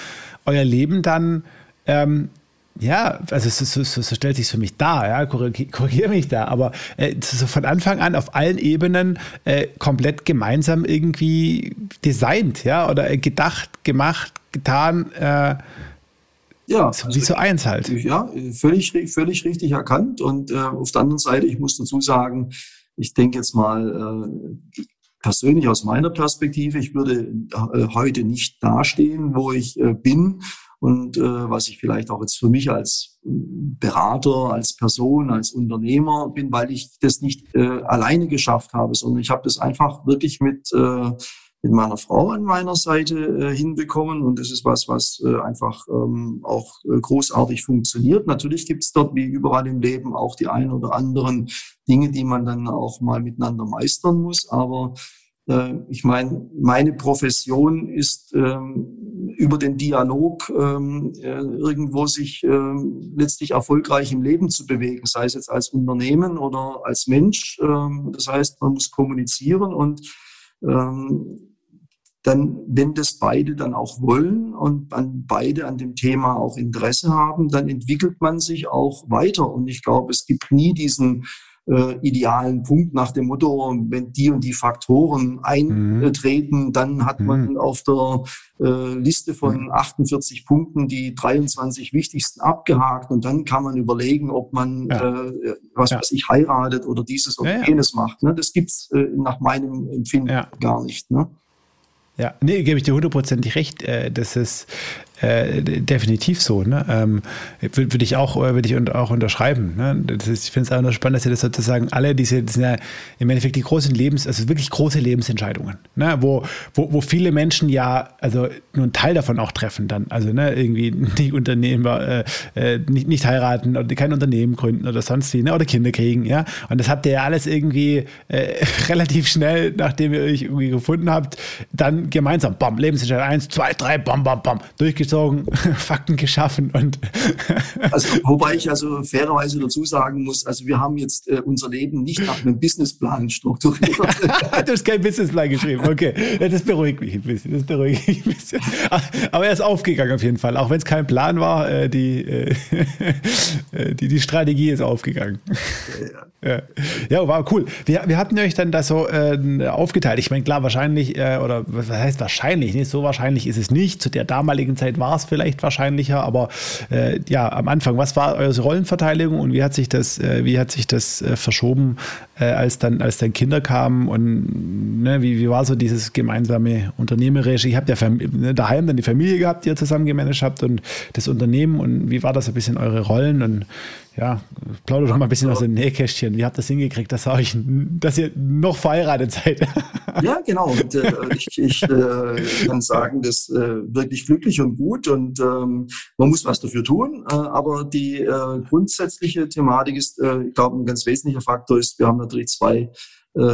euer Leben dann ähm, ja, also so, so, so, stellt sich für mich dar, ja, korrigiere korrigier mich da, aber äh, so von Anfang an auf allen Ebenen äh, komplett gemeinsam irgendwie designt, ja, oder äh, gedacht, gemacht, getan, äh,
ja,
so, wie so eins halt.
Ja, völlig, völlig richtig erkannt. Und äh, auf der anderen Seite, ich muss dazu sagen, ich denke jetzt mal äh, persönlich aus meiner Perspektive, ich würde heute nicht dastehen, wo ich bin und äh, was ich vielleicht auch jetzt für mich als Berater, als Person, als Unternehmer bin, weil ich das nicht äh, alleine geschafft habe, sondern ich habe das einfach wirklich mit äh, mit meiner Frau an meiner Seite äh, hinbekommen. Und das ist was, was äh, einfach ähm, auch äh, großartig funktioniert. Natürlich gibt es dort wie überall im Leben auch die ein oder anderen Dinge, die man dann auch mal miteinander meistern muss. Aber äh, ich meine, meine Profession ist ähm, über den Dialog ähm, äh, irgendwo sich ähm, letztlich erfolgreich im Leben zu bewegen, sei es jetzt als Unternehmen oder als Mensch. Ähm, das heißt, man muss kommunizieren und ähm, dann, wenn das beide dann auch wollen und an beide an dem Thema auch Interesse haben, dann entwickelt man sich auch weiter. Und ich glaube, es gibt nie diesen äh, idealen Punkt nach dem Motto, wenn die und die Faktoren eintreten, mhm. dann hat man mhm. auf der äh, Liste von 48 mhm. Punkten die 23 wichtigsten abgehakt und dann kann man überlegen, ob man, ja. äh, was ja. weiß ich, heiratet oder dieses oder ja, jenes macht. Ne? Das gibt's äh, nach meinem Empfinden gar nicht. Ne?
Ja, nee, gebe ich dir hundertprozentig recht. Äh, das ist äh, definitiv so. Ne? Ähm, Würde würd ich auch, äh, würde ich auch unterschreiben. Ne? Ist, ich finde es auch noch spannend, dass ihr das sozusagen alle diese, das sind ja im Endeffekt die großen Lebens, also wirklich große Lebensentscheidungen, ne? wo, wo, wo viele Menschen ja, also nur einen Teil davon auch treffen dann. Also ne, irgendwie *laughs* nicht Unternehmer, äh, äh, nicht, nicht heiraten oder kein Unternehmen gründen oder sonst wie, ne? oder Kinder kriegen, ja. Und das habt ihr ja alles irgendwie äh, *laughs* relativ schnell, nachdem ihr euch irgendwie gefunden habt, dann gemeinsam, bam, Lebensentscheidung eins, zwei, drei, bam, bam, bam, durchgezogen durchgezogen, *laughs* Fakten geschaffen und. *laughs*
also, wobei ich also fairerweise dazu sagen muss, also wir haben jetzt äh, unser Leben nicht nach einem Businessplan strukturiert. *laughs*
du hast keinen Businessplan geschrieben, okay. Das beruhigt mich ein bisschen. Das beruhigt mich ein bisschen. Aber er ist aufgegangen auf jeden Fall, auch wenn es kein Plan war. Äh, die, äh, die, die Strategie ist aufgegangen. Ja, ja. ja war cool. Wir, wir hatten euch dann das so äh, aufgeteilt. Ich meine, klar, wahrscheinlich, äh, oder was heißt wahrscheinlich? Nicht so wahrscheinlich ist es nicht. Zu der damaligen Zeit war es vielleicht wahrscheinlicher, aber äh, ja, am Anfang, was war eure Rollenverteilung und wie hat sich das, äh, wie hat sich das äh, verschoben, äh, als dann, als dann Kinder kamen und ne, wie, wie war so dieses gemeinsame Unternehmerische? Ich habe ja ne, daheim dann die Familie gehabt, die ihr zusammen gemanagt habt und das Unternehmen und wie war das ein bisschen eure Rollen und ja, plauder doch mal ein bisschen aus dem Nähkästchen. Wie habt ihr das hingekriegt, dass, euch, dass ihr noch verheiratet seid?
Ja, genau. Und, äh, ich, ich äh, kann sagen, das äh, wirklich glücklich und gut und ähm, man muss was dafür tun. Äh, aber die äh, grundsätzliche Thematik ist, äh, ich glaube, ein ganz wesentlicher Faktor ist, wir haben natürlich zwei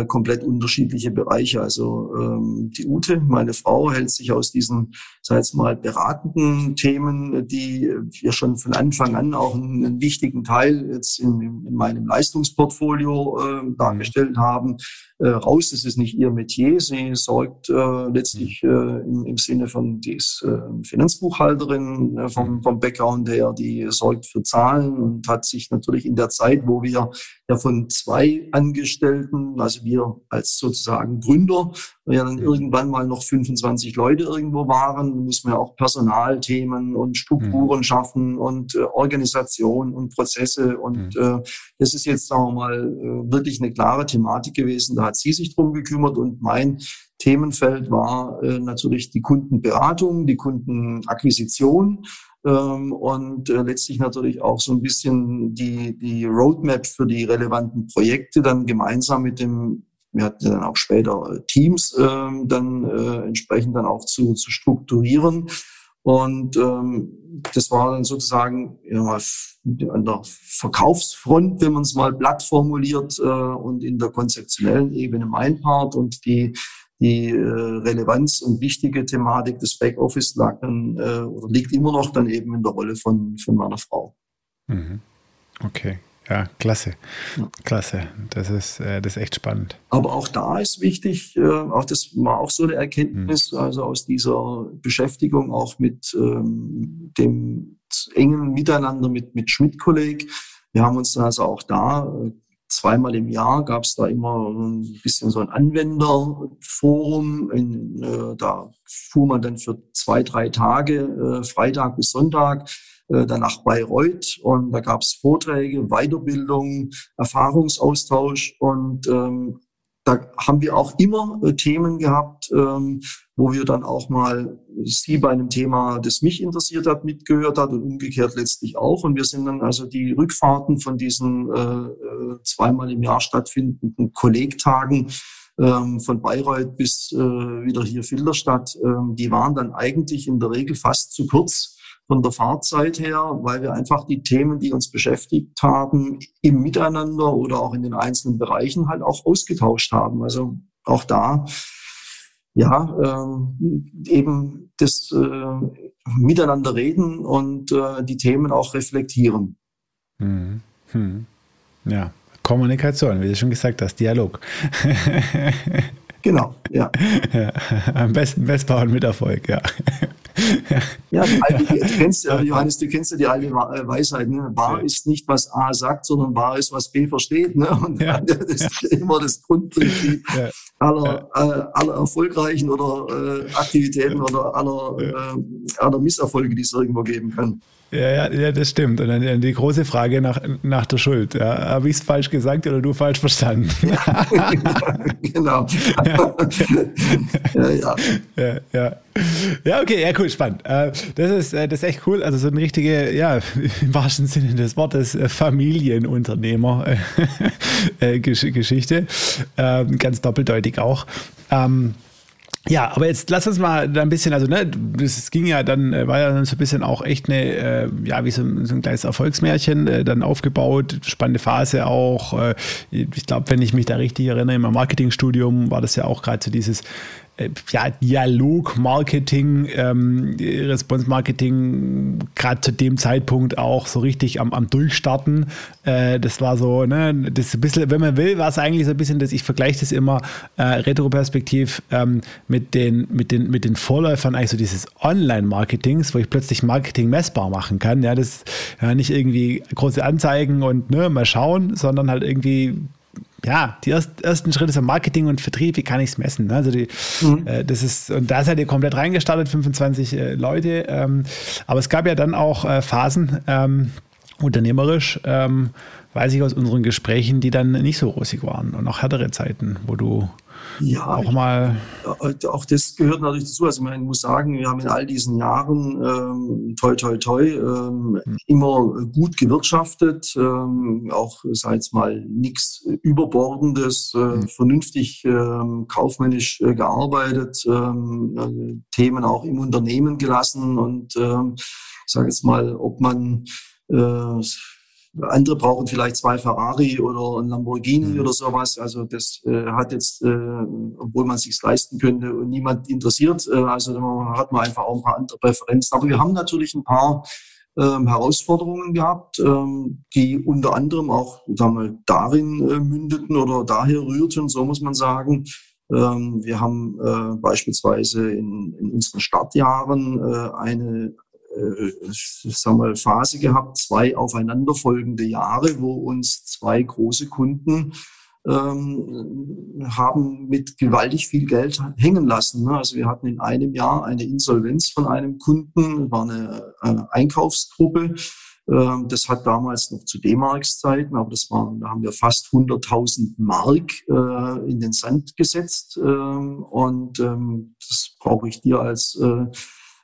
komplett unterschiedliche Bereiche. Also ähm, die Ute, meine Frau, hält sich aus diesen, sag jetzt mal, beratenden Themen, die wir schon von Anfang an auch einen, einen wichtigen Teil jetzt in, in meinem Leistungsportfolio äh, dargestellt haben, äh, raus. Das ist nicht ihr Metier. Sie sorgt äh, letztlich äh, im, im Sinne von, die ist äh, Finanzbuchhalterin äh, vom, vom Background her, die sorgt für Zahlen und hat sich natürlich in der Zeit, wo wir ja von zwei Angestellten, also wir als sozusagen Gründer, ja dann irgendwann mal noch 25 Leute irgendwo waren, muss man ja auch Personalthemen und Strukturen mhm. schaffen und äh, Organisation und Prozesse und mhm. äh, das ist jetzt, sagen wir mal, äh, wirklich eine klare Thematik gewesen. Da hat sie sich drum gekümmert und mein Themenfeld war äh, natürlich die Kundenberatung, die Kundenakquisition ähm, und äh, letztlich natürlich auch so ein bisschen die, die Roadmap für die relevanten Projekte dann gemeinsam mit dem wir hatten dann auch später äh, Teams ähm, dann äh, entsprechend dann auch zu, zu strukturieren. Und ähm, das war dann sozusagen ja, mal an der Verkaufsfront, wenn man es mal blatt formuliert, äh, und in der konzeptionellen Ebene mein Part und die die äh, Relevanz und wichtige Thematik des Backoffice lag dann äh, oder liegt immer noch dann eben in der Rolle von, von meiner Frau.
Mhm. Okay. Ja, klasse. Klasse. Das ist, äh, das ist echt spannend.
Aber auch da ist wichtig, äh, auch das war auch so eine Erkenntnis, mhm. also aus dieser Beschäftigung auch mit ähm, dem engen Miteinander mit, mit Schmidt-Kolleg. Wir haben uns also auch da äh, zweimal im Jahr gab es da immer ein bisschen so ein Anwenderforum. In, äh, da fuhr man dann für zwei, drei Tage, äh, Freitag bis Sonntag, äh, dann nach Bayreuth. Und da gab es Vorträge, Weiterbildung, Erfahrungsaustausch. Und ähm, da haben wir auch immer äh, Themen gehabt, ähm, wo wir dann auch mal sie bei einem Thema, das mich interessiert hat, mitgehört hat und umgekehrt letztlich auch. Und wir sind dann also die Rückfahrten von diesen äh, äh zweimal im Jahr stattfindenden Kollegtagen ähm, von Bayreuth bis äh, wieder hier Filderstadt, ähm, die waren dann eigentlich in der Regel fast zu kurz von der Fahrzeit her, weil wir einfach die Themen, die uns beschäftigt haben, im Miteinander oder auch in den einzelnen Bereichen halt auch ausgetauscht haben. Also auch da, ja, äh, eben das äh, Miteinander reden und äh, die Themen auch reflektieren.
Hm. Hm. Ja, Kommunikation, wie du schon gesagt hast, Dialog. *laughs*
genau, ja.
ja. *laughs* Am besten Bestbauen mit Erfolg, ja. *laughs*
Ja, alte, du kennst, Johannes, du kennst ja die alte äh, Weisheit. Ne? Wahr ist nicht, was A sagt, sondern wahr ist, was B versteht. Ne? Und ja. *laughs* das ist immer das Grundprinzip ja. aller, äh, aller erfolgreichen oder äh, Aktivitäten oder aller, äh, aller Misserfolge, die es irgendwo geben kann.
Ja, ja, ja, das stimmt. Und dann die große Frage nach, nach der Schuld. Ja, Habe ich es falsch gesagt oder du falsch verstanden? *laughs* Ja,
genau. Ja.
ja, ja. ja, ja. Okay, ja, cool, spannend. Äh, das ist, äh, das ist echt cool. Also so eine richtige, ja, *laughs* im wahrsten Sinne des Wortes, äh, Familienunternehmer-Geschichte. *laughs* Ähm, ganz doppeldeutig auch. Ja, aber jetzt lass uns mal da ein bisschen, also ne, das ging ja dann, war ja dann so ein bisschen auch echt eine, äh, ja, wie so, so, ein kleines Erfolgsmärchen äh, dann aufgebaut, spannende Phase auch. Äh, ich glaube, wenn ich mich da richtig erinnere, im Marketingstudium war das ja auch gerade so dieses, äh, ja, Dialog-Marketing, ähm, Response-Marketing, gerade zu dem Zeitpunkt auch so richtig am, am Durchstarten. Äh, das war so, ne, das ein bisschen, wenn man will, war es eigentlich so ein bisschen, dass ich vergleiche das immer äh, retroperspektiv ähm, mit, den, mit, den, mit den Vorläufern eigentlich so dieses Online-Marketings, wo ich plötzlich Marketing messbar machen kann. Ja, das ja, nicht irgendwie große Anzeigen und ne, mal schauen, sondern halt irgendwie ja, die erst, ersten Schritte sind Marketing und Vertrieb, wie kann ich es messen? Ne? Also die, mhm. äh, das ist, und da seid ihr komplett reingestartet, 25 äh, Leute. Ähm, aber es gab ja dann auch äh, Phasen, ähm, unternehmerisch, ähm, weiß ich aus unseren Gesprächen, die dann nicht so rosig waren und auch härtere Zeiten, wo du ja, auch mal.
Auch das gehört natürlich dazu. Also man muss sagen, wir haben in all diesen Jahren ähm, toi toi toi ähm, mhm. immer gut gewirtschaftet, ähm, auch sei es mal nichts Überbordendes, äh, mhm. vernünftig ähm, kaufmännisch äh, gearbeitet, ähm, äh, Themen auch im Unternehmen gelassen und ähm, ich sage jetzt mal, ob man äh, andere brauchen vielleicht zwei Ferrari oder ein Lamborghini mhm. oder sowas. Also das äh, hat jetzt, äh, obwohl man sich leisten könnte und niemand interessiert. Äh, also da hat man einfach auch ein paar andere Präferenzen. Aber wir haben natürlich ein paar ähm, Herausforderungen gehabt, ähm, die unter anderem auch sagen wir, darin äh, mündeten oder daher rührten, so muss man sagen. Ähm, wir haben äh, beispielsweise in, in unseren Startjahren äh, eine äh, sagen wir, Phase gehabt, zwei aufeinanderfolgende Jahre, wo uns zwei große Kunden ähm, haben mit gewaltig viel Geld hängen lassen. Ne? Also wir hatten in einem Jahr eine Insolvenz von einem Kunden, war eine, eine Einkaufsgruppe. Ähm, das hat damals noch zu D-Marks-Zeiten, aber das waren, da haben wir fast 100.000 Mark äh, in den Sand gesetzt. Ähm, und ähm, das brauche ich dir als äh,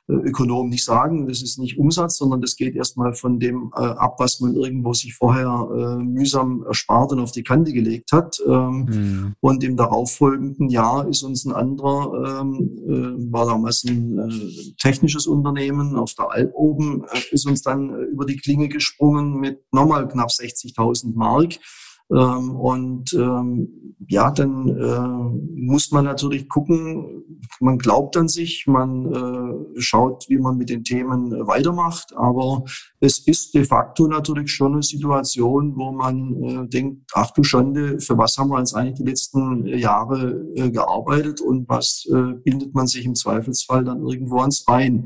Ökonom nicht sagen. Das ist nicht Umsatz, sondern das geht erstmal von dem äh, ab, was man irgendwo sich vorher äh, mühsam erspart und auf die Kante gelegt hat. Ähm, mhm. Und im darauffolgenden Jahr ist uns ein anderer, ähm, äh, war damals ein äh, technisches Unternehmen auf der Alp oben, äh, ist uns dann äh, über die Klinge gesprungen mit nochmal knapp 60.000 Mark. Ähm, und ähm, ja, dann äh, muss man natürlich gucken, man glaubt an sich, man äh, schaut, wie man mit den Themen weitermacht, aber es ist de facto natürlich schon eine Situation, wo man äh, denkt, ach du Schande, für was haben wir jetzt eigentlich die letzten Jahre äh, gearbeitet und was äh, bindet man sich im Zweifelsfall dann irgendwo ans Bein.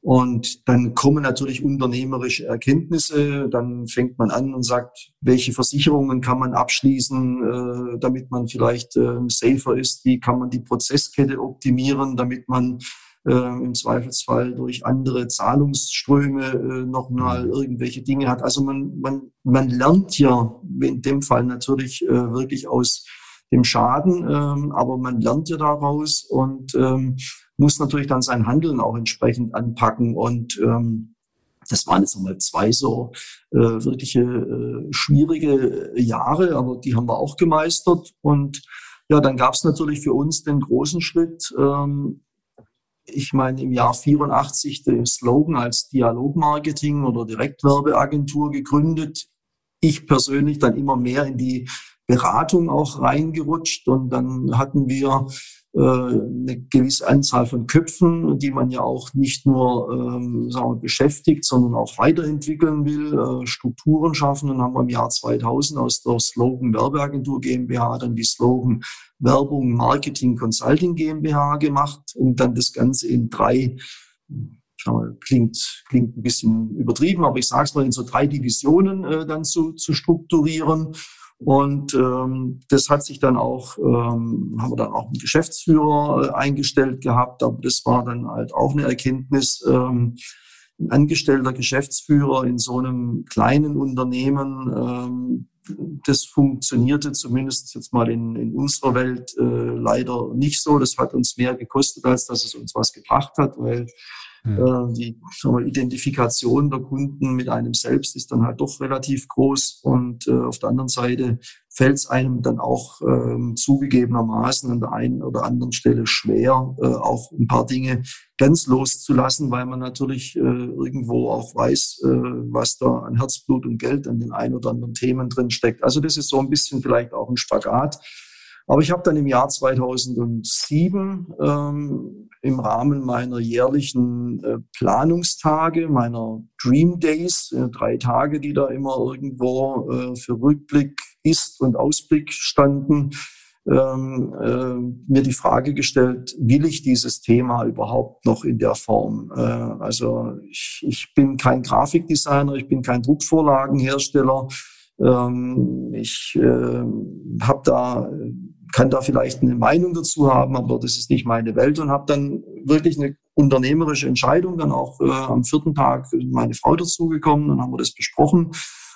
Und dann kommen natürlich unternehmerische Erkenntnisse. Dann fängt man an und sagt, welche Versicherungen kann man abschließen, äh, damit man vielleicht äh, safer ist? Wie kann man die Prozesskette optimieren, damit man äh, im Zweifelsfall durch andere Zahlungsströme äh, nochmal mhm. irgendwelche Dinge hat. Also man, man, man lernt ja in dem Fall natürlich äh, wirklich aus dem Schaden, ähm, aber man lernt ja daraus und ähm, muss natürlich dann sein Handeln auch entsprechend anpacken und ähm, das waren jetzt nochmal zwei so äh, wirkliche äh, schwierige Jahre, aber die haben wir auch gemeistert. Und ja, dann gab es natürlich für uns den großen Schritt. Ähm, ich meine, im Jahr 84 den Slogan als Dialogmarketing oder Direktwerbeagentur gegründet. Ich persönlich dann immer mehr in die Beratung auch reingerutscht und dann hatten wir eine gewisse Anzahl von Köpfen, die man ja auch nicht nur ähm, sagen wir, beschäftigt, sondern auch weiterentwickeln will, äh, Strukturen schaffen. Und haben wir im Jahr 2000 aus der Slogan Werbeagentur GmbH dann die Slogan Werbung Marketing Consulting GmbH gemacht und dann das Ganze in drei mal, klingt, klingt ein bisschen übertrieben, aber ich sage es mal, in so drei Divisionen äh, dann zu, zu strukturieren. Und ähm, das hat sich dann auch, ähm, haben wir dann auch einen Geschäftsführer äh, eingestellt gehabt, aber das war dann halt auch eine Erkenntnis. Ähm, ein angestellter Geschäftsführer in so einem kleinen Unternehmen, ähm, das funktionierte zumindest jetzt mal in, in unserer Welt äh, leider nicht so. Das hat uns mehr gekostet, als dass es uns was gebracht hat, weil Mhm. Die wir, Identifikation der Kunden mit einem selbst ist dann halt doch relativ groß und äh, auf der anderen Seite fällt es einem dann auch ähm, zugegebenermaßen an der einen oder anderen Stelle schwer, äh, auch ein paar Dinge ganz loszulassen, weil man natürlich äh, irgendwo auch weiß, äh, was da an Herzblut und Geld an den ein oder anderen Themen drin steckt. Also das ist so ein bisschen vielleicht auch ein Spagat. Aber ich habe dann im Jahr 2007 ähm, im Rahmen meiner jährlichen äh, Planungstage, meiner Dream Days, äh, drei Tage, die da immer irgendwo äh, für Rückblick, Ist und Ausblick standen, ähm, äh, mir die Frage gestellt, will ich dieses Thema überhaupt noch in der Form? Also ich, ich bin kein Grafikdesigner, ich bin kein Druckvorlagenhersteller. Ähm, ich äh, habe da kann da vielleicht eine Meinung dazu haben, aber das ist nicht meine Welt und habe dann wirklich eine unternehmerische Entscheidung dann auch äh, am vierten Tag meine Frau dazugekommen und haben wir das besprochen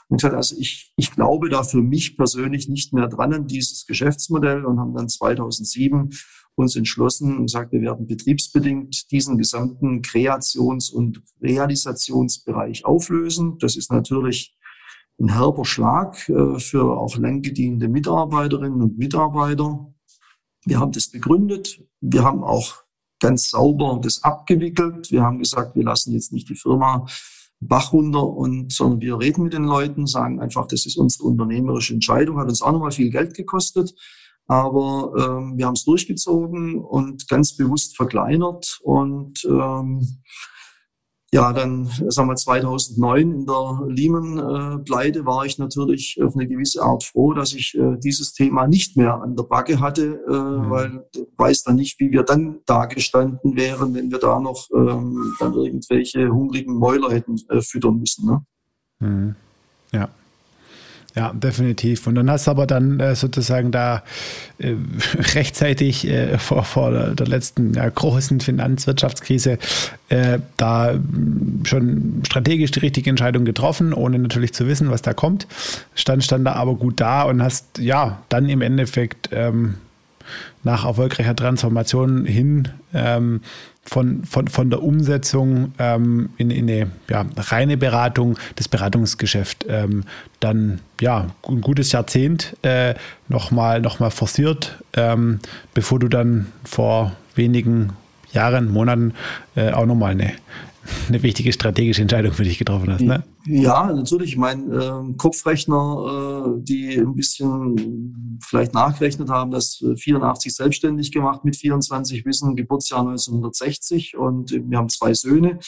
und gesagt, also ich, ich glaube da für mich persönlich nicht mehr dran an dieses Geschäftsmodell und haben dann 2007 uns entschlossen und gesagt, wir werden betriebsbedingt diesen gesamten Kreations- und Realisationsbereich auflösen. Das ist natürlich ein herber Schlag äh, für auch lang gediente Mitarbeiterinnen und Mitarbeiter. Wir haben das begründet. Wir haben auch ganz sauber das abgewickelt. Wir haben gesagt, wir lassen jetzt nicht die Firma Bach runter und, sondern wir reden mit den Leuten, sagen einfach, das ist unsere unternehmerische Entscheidung, hat uns auch nochmal viel Geld gekostet. Aber ähm, wir haben es durchgezogen und ganz bewusst verkleinert und ähm, ja, dann, sagen wir 2009 in der Lehman-Pleite war ich natürlich auf eine gewisse Art froh, dass ich äh, dieses Thema nicht mehr an der Backe hatte, äh, mhm. weil ich weiß dann nicht, wie wir dann da gestanden wären, wenn wir da noch ähm, dann irgendwelche hungrigen Mäuler hätten äh, füttern müssen. Ne?
Mhm. Ja. Ja, definitiv. Und dann hast du aber dann äh, sozusagen da äh, *laughs* rechtzeitig äh, vor, vor der, letzten großen Finanzwirtschaftskrise äh, da mm, schon strategisch die richtige Entscheidung getroffen, ohne natürlich zu wissen, was da kommt. Stand, stand da aber gut da und hast ja dann im Endeffekt ähm, nach erfolgreicher Transformation hin ähm, von, von, von der Umsetzung ähm, in, in eine ja, reine Beratung, das Beratungsgeschäft ähm, dann ja ein gutes Jahrzehnt äh, nochmal noch mal forciert, ähm, bevor du dann vor wenigen Jahren, Monaten äh, auch nochmal eine, *laughs* eine wichtige strategische Entscheidung für dich getroffen hast. Ne?
Ja, natürlich. Ich meine, äh, Kopfrechner, äh, die ein bisschen vielleicht nachgerechnet haben, das 84 selbstständig gemacht mit 24 Wissen, Geburtsjahr 1960 und wir haben zwei Söhne.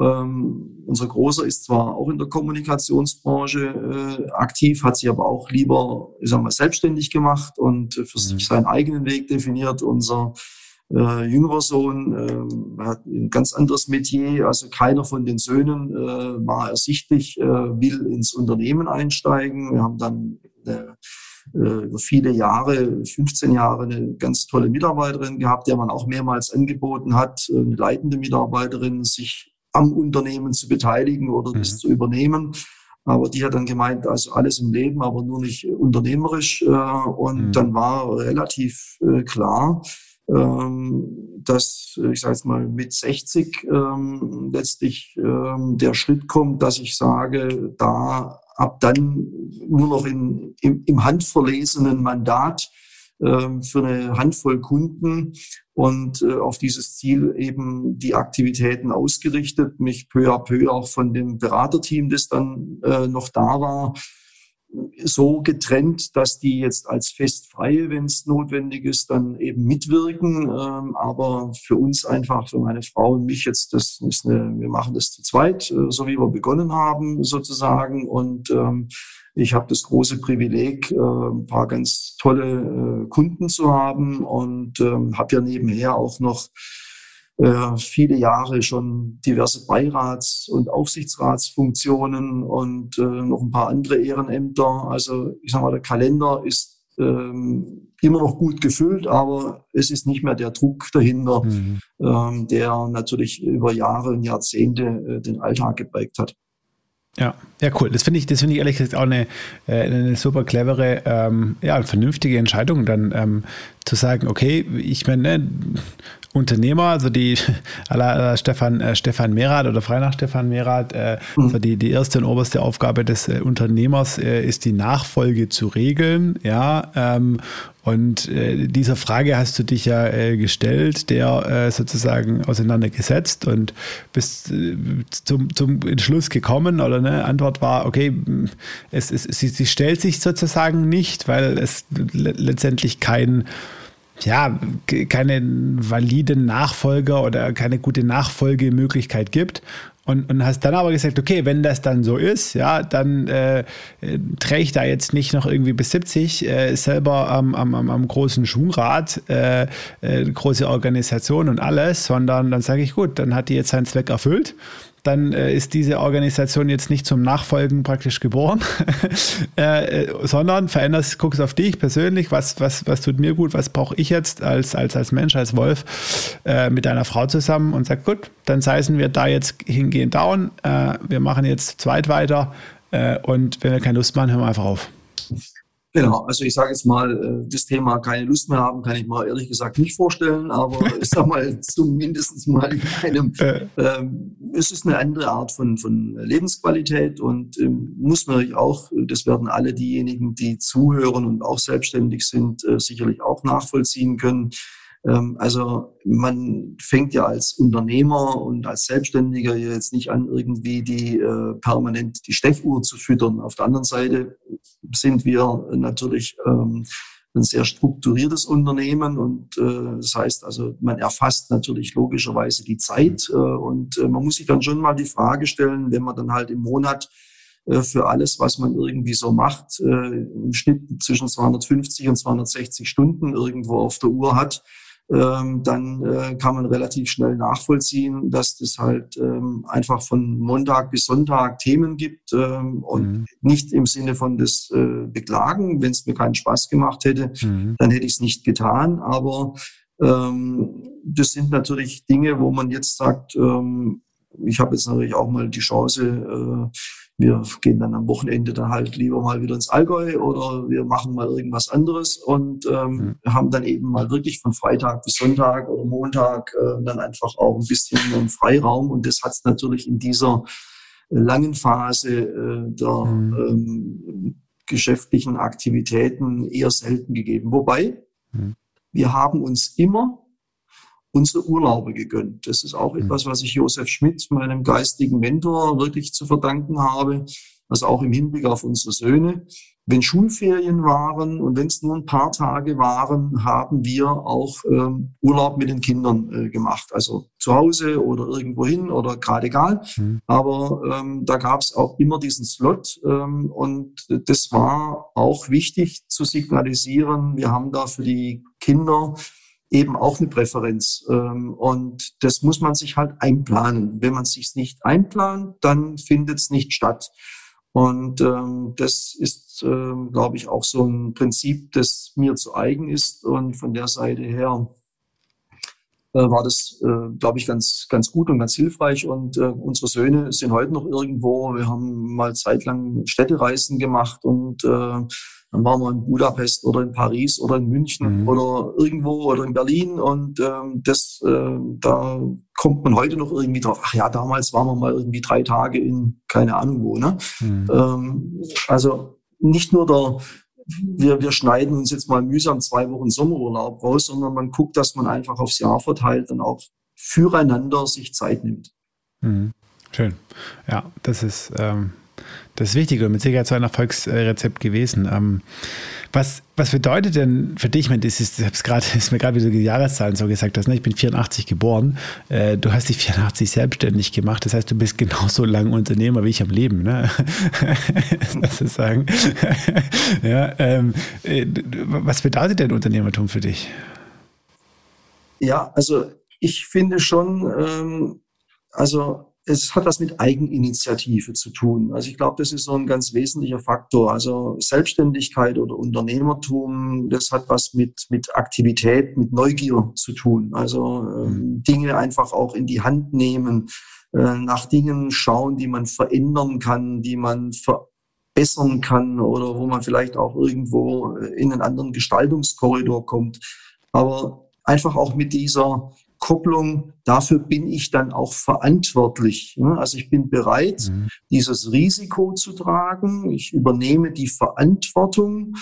Ähm, unser Großer ist zwar auch in der Kommunikationsbranche äh, aktiv, hat sich aber auch lieber, ich sag mal, selbstständig gemacht und für mhm. sich seinen eigenen Weg definiert. Unser äh, jüngerer Sohn äh, hat ein ganz anderes Metier. Also keiner von den Söhnen äh, war ersichtlich, äh, will ins Unternehmen einsteigen. Wir haben dann äh, über viele Jahre, 15 Jahre, eine ganz tolle Mitarbeiterin gehabt, der man auch mehrmals angeboten hat, äh, eine leitende Mitarbeiterin, sich am Unternehmen zu beteiligen oder das mhm. zu übernehmen. Aber die hat dann gemeint, also alles im Leben, aber nur nicht unternehmerisch. Äh, und mhm. dann war relativ äh, klar, dass ich sage jetzt mal mit 60 ähm, letztlich ähm, der Schritt kommt, dass ich sage, da ab dann nur noch in, im, im handverlesenen Mandat ähm, für eine Handvoll Kunden und äh, auf dieses Ziel eben die Aktivitäten ausgerichtet, mich peu à peu auch von dem Beraterteam, das dann äh, noch da war, so getrennt, dass die jetzt als festfreie, wenn es notwendig ist, dann eben mitwirken. Ähm, aber für uns einfach, für meine Frau und mich jetzt, das ist eine, wir machen das zu zweit, äh, so wie wir begonnen haben sozusagen. Und ähm, ich habe das große Privileg, äh, ein paar ganz tolle äh, Kunden zu haben und ähm, habe ja nebenher auch noch äh, viele Jahre schon diverse Beirats- und Aufsichtsratsfunktionen und äh, noch ein paar andere Ehrenämter. Also ich sage mal, der Kalender ist ähm, immer noch gut gefüllt, aber es ist nicht mehr der Druck dahinter, mhm. ähm, der natürlich über Jahre und Jahrzehnte äh, den Alltag geprägt hat.
Ja, ja, cool. Das finde ich, das finde ich ehrlich gesagt auch eine, äh, eine super clevere, ähm, ja, vernünftige Entscheidung, dann ähm, zu sagen, okay, ich meine, ne, Unternehmer, also die *laughs* aller Stefan, äh, Stefan Merath oder frei nach Stefan Merath, äh, mhm. also die, die erste und oberste Aufgabe des äh, Unternehmers äh, ist die Nachfolge zu regeln, ja, ähm, und äh, dieser Frage hast du dich ja äh, gestellt, der äh, sozusagen auseinandergesetzt und bist äh, zum, zum Entschluss gekommen oder eine Antwort war, okay, es, es, sie, sie stellt sich sozusagen nicht, weil es letztendlich kein ja, keine validen Nachfolger oder keine gute Nachfolgemöglichkeit gibt. Und, und hast dann aber gesagt, okay, wenn das dann so ist, ja, dann äh, drehe ich da jetzt nicht noch irgendwie bis 70 äh, selber am, am, am großen Schwungrad, äh, äh, große Organisation und alles, sondern dann sage ich, gut, dann hat die jetzt seinen Zweck erfüllt dann äh, ist diese Organisation jetzt nicht zum Nachfolgen praktisch geboren, *laughs* äh, äh, sondern veränderst, guckst auf dich persönlich, was, was, was tut mir gut, was brauche ich jetzt als, als, als Mensch, als Wolf äh, mit deiner Frau zusammen und sag, gut, dann seisen wir da jetzt hingehend down, äh, wir machen jetzt zweit weiter äh, und wenn wir keine Lust machen, hören wir einfach auf.
Genau, also ich sage jetzt mal, äh, das Thema keine Lust mehr haben, kann ich mir ehrlich gesagt nicht vorstellen, aber *laughs* ich sag mal, zumindest mal in einem, ähm, es ist eine andere Art von, von Lebensqualität und ähm, muss man auch, das werden alle diejenigen, die zuhören und auch selbstständig sind, äh, sicherlich auch nachvollziehen können. Ähm, also man fängt ja als Unternehmer und als Selbstständiger jetzt nicht an, irgendwie die äh, permanent die Steffuhr zu füttern. Auf der anderen Seite sind wir natürlich ähm, ein sehr strukturiertes Unternehmen und äh, das heißt also, man erfasst natürlich logischerweise die Zeit äh, und äh, man muss sich dann schon mal die Frage stellen, wenn man dann halt im Monat äh, für alles, was man irgendwie so macht, äh, im Schnitt zwischen 250 und 260 Stunden irgendwo auf der Uhr hat, dann äh, kann man relativ schnell nachvollziehen, dass das halt ähm, einfach von Montag bis Sonntag Themen gibt ähm, und mhm. nicht im Sinne von das äh, Beklagen. Wenn es mir keinen Spaß gemacht hätte, mhm. dann hätte ich es nicht getan. Aber ähm, das sind natürlich Dinge, wo man jetzt sagt, ähm, ich habe jetzt natürlich auch mal die Chance, äh, wir gehen dann am Wochenende dann halt lieber mal wieder ins Allgäu oder wir machen mal irgendwas anderes und ähm, mhm. haben dann eben mal wirklich von Freitag bis Sonntag oder Montag äh, dann einfach auch ein bisschen einen Freiraum und das hat es natürlich in dieser langen Phase äh, der mhm. ähm, geschäftlichen Aktivitäten eher selten gegeben. Wobei mhm. wir haben uns immer unsere Urlaube gegönnt. Das ist auch mhm. etwas, was ich Josef Schmidt, meinem geistigen Mentor, wirklich zu verdanken habe. Also auch im Hinblick auf unsere Söhne. Wenn Schulferien waren und wenn es nur ein paar Tage waren, haben wir auch ähm, Urlaub mit den Kindern äh, gemacht. Also zu Hause oder irgendwo hin oder gerade egal. Mhm. Aber ähm, da gab es auch immer diesen Slot. Ähm, und das war auch wichtig zu signalisieren. Wir haben da für die Kinder eben auch eine Präferenz. Ähm, und das muss man sich halt einplanen. Wenn man sich nicht einplant, dann findet es nicht statt. Und ähm, das ist, ähm, glaube ich, auch so ein Prinzip, das mir zu eigen ist. Und von der Seite her äh, war das, äh, glaube ich, ganz, ganz gut und ganz hilfreich. Und äh, unsere Söhne sind heute noch irgendwo. Wir haben mal zeitlang Städtereisen gemacht und äh, dann waren wir in Budapest oder in Paris oder in München mhm. oder irgendwo oder in Berlin und ähm, das, äh, da kommt man heute noch irgendwie drauf. Ach ja, damals waren wir mal irgendwie drei Tage in keine Ahnung wo. Ne? Mhm. Ähm, also nicht nur der, wir, wir schneiden uns jetzt mal mühsam zwei Wochen Sommerurlaub raus, sondern man guckt, dass man einfach aufs Jahr verteilt und auch füreinander sich Zeit nimmt.
Mhm. Schön. Ja, das ist ähm, das ist wichtig und mit Sicherheit so ein Erfolgsrezept gewesen. Ähm, was, was bedeutet denn für dich, ich meine, das ist, ich grad, *laughs* ist mir gerade wieder die Jahreszahlen so gesagt hast, ne? ich bin 84 geboren, äh, du hast dich 84 selbstständig gemacht, das heißt, du bist genauso lang Unternehmer wie ich am Leben, ne? *laughs* das ist sagen. *laughs* ja, ähm, äh, was bedeutet denn Unternehmertum für dich?
Ja, also ich finde schon, ähm, also es hat was mit Eigeninitiative zu tun. Also ich glaube, das ist so ein ganz wesentlicher Faktor. Also Selbstständigkeit oder Unternehmertum, das hat was mit, mit Aktivität, mit Neugier zu tun. Also ähm, mhm. Dinge einfach auch in die Hand nehmen, äh, nach Dingen schauen, die man verändern kann, die man verbessern kann oder wo man vielleicht auch irgendwo äh, in einen anderen Gestaltungskorridor kommt. aber einfach auch mit dieser Kopplung, dafür bin ich dann auch verantwortlich. Also ich bin bereit, mhm. dieses Risiko zu tragen. Ich übernehme die Verantwortung.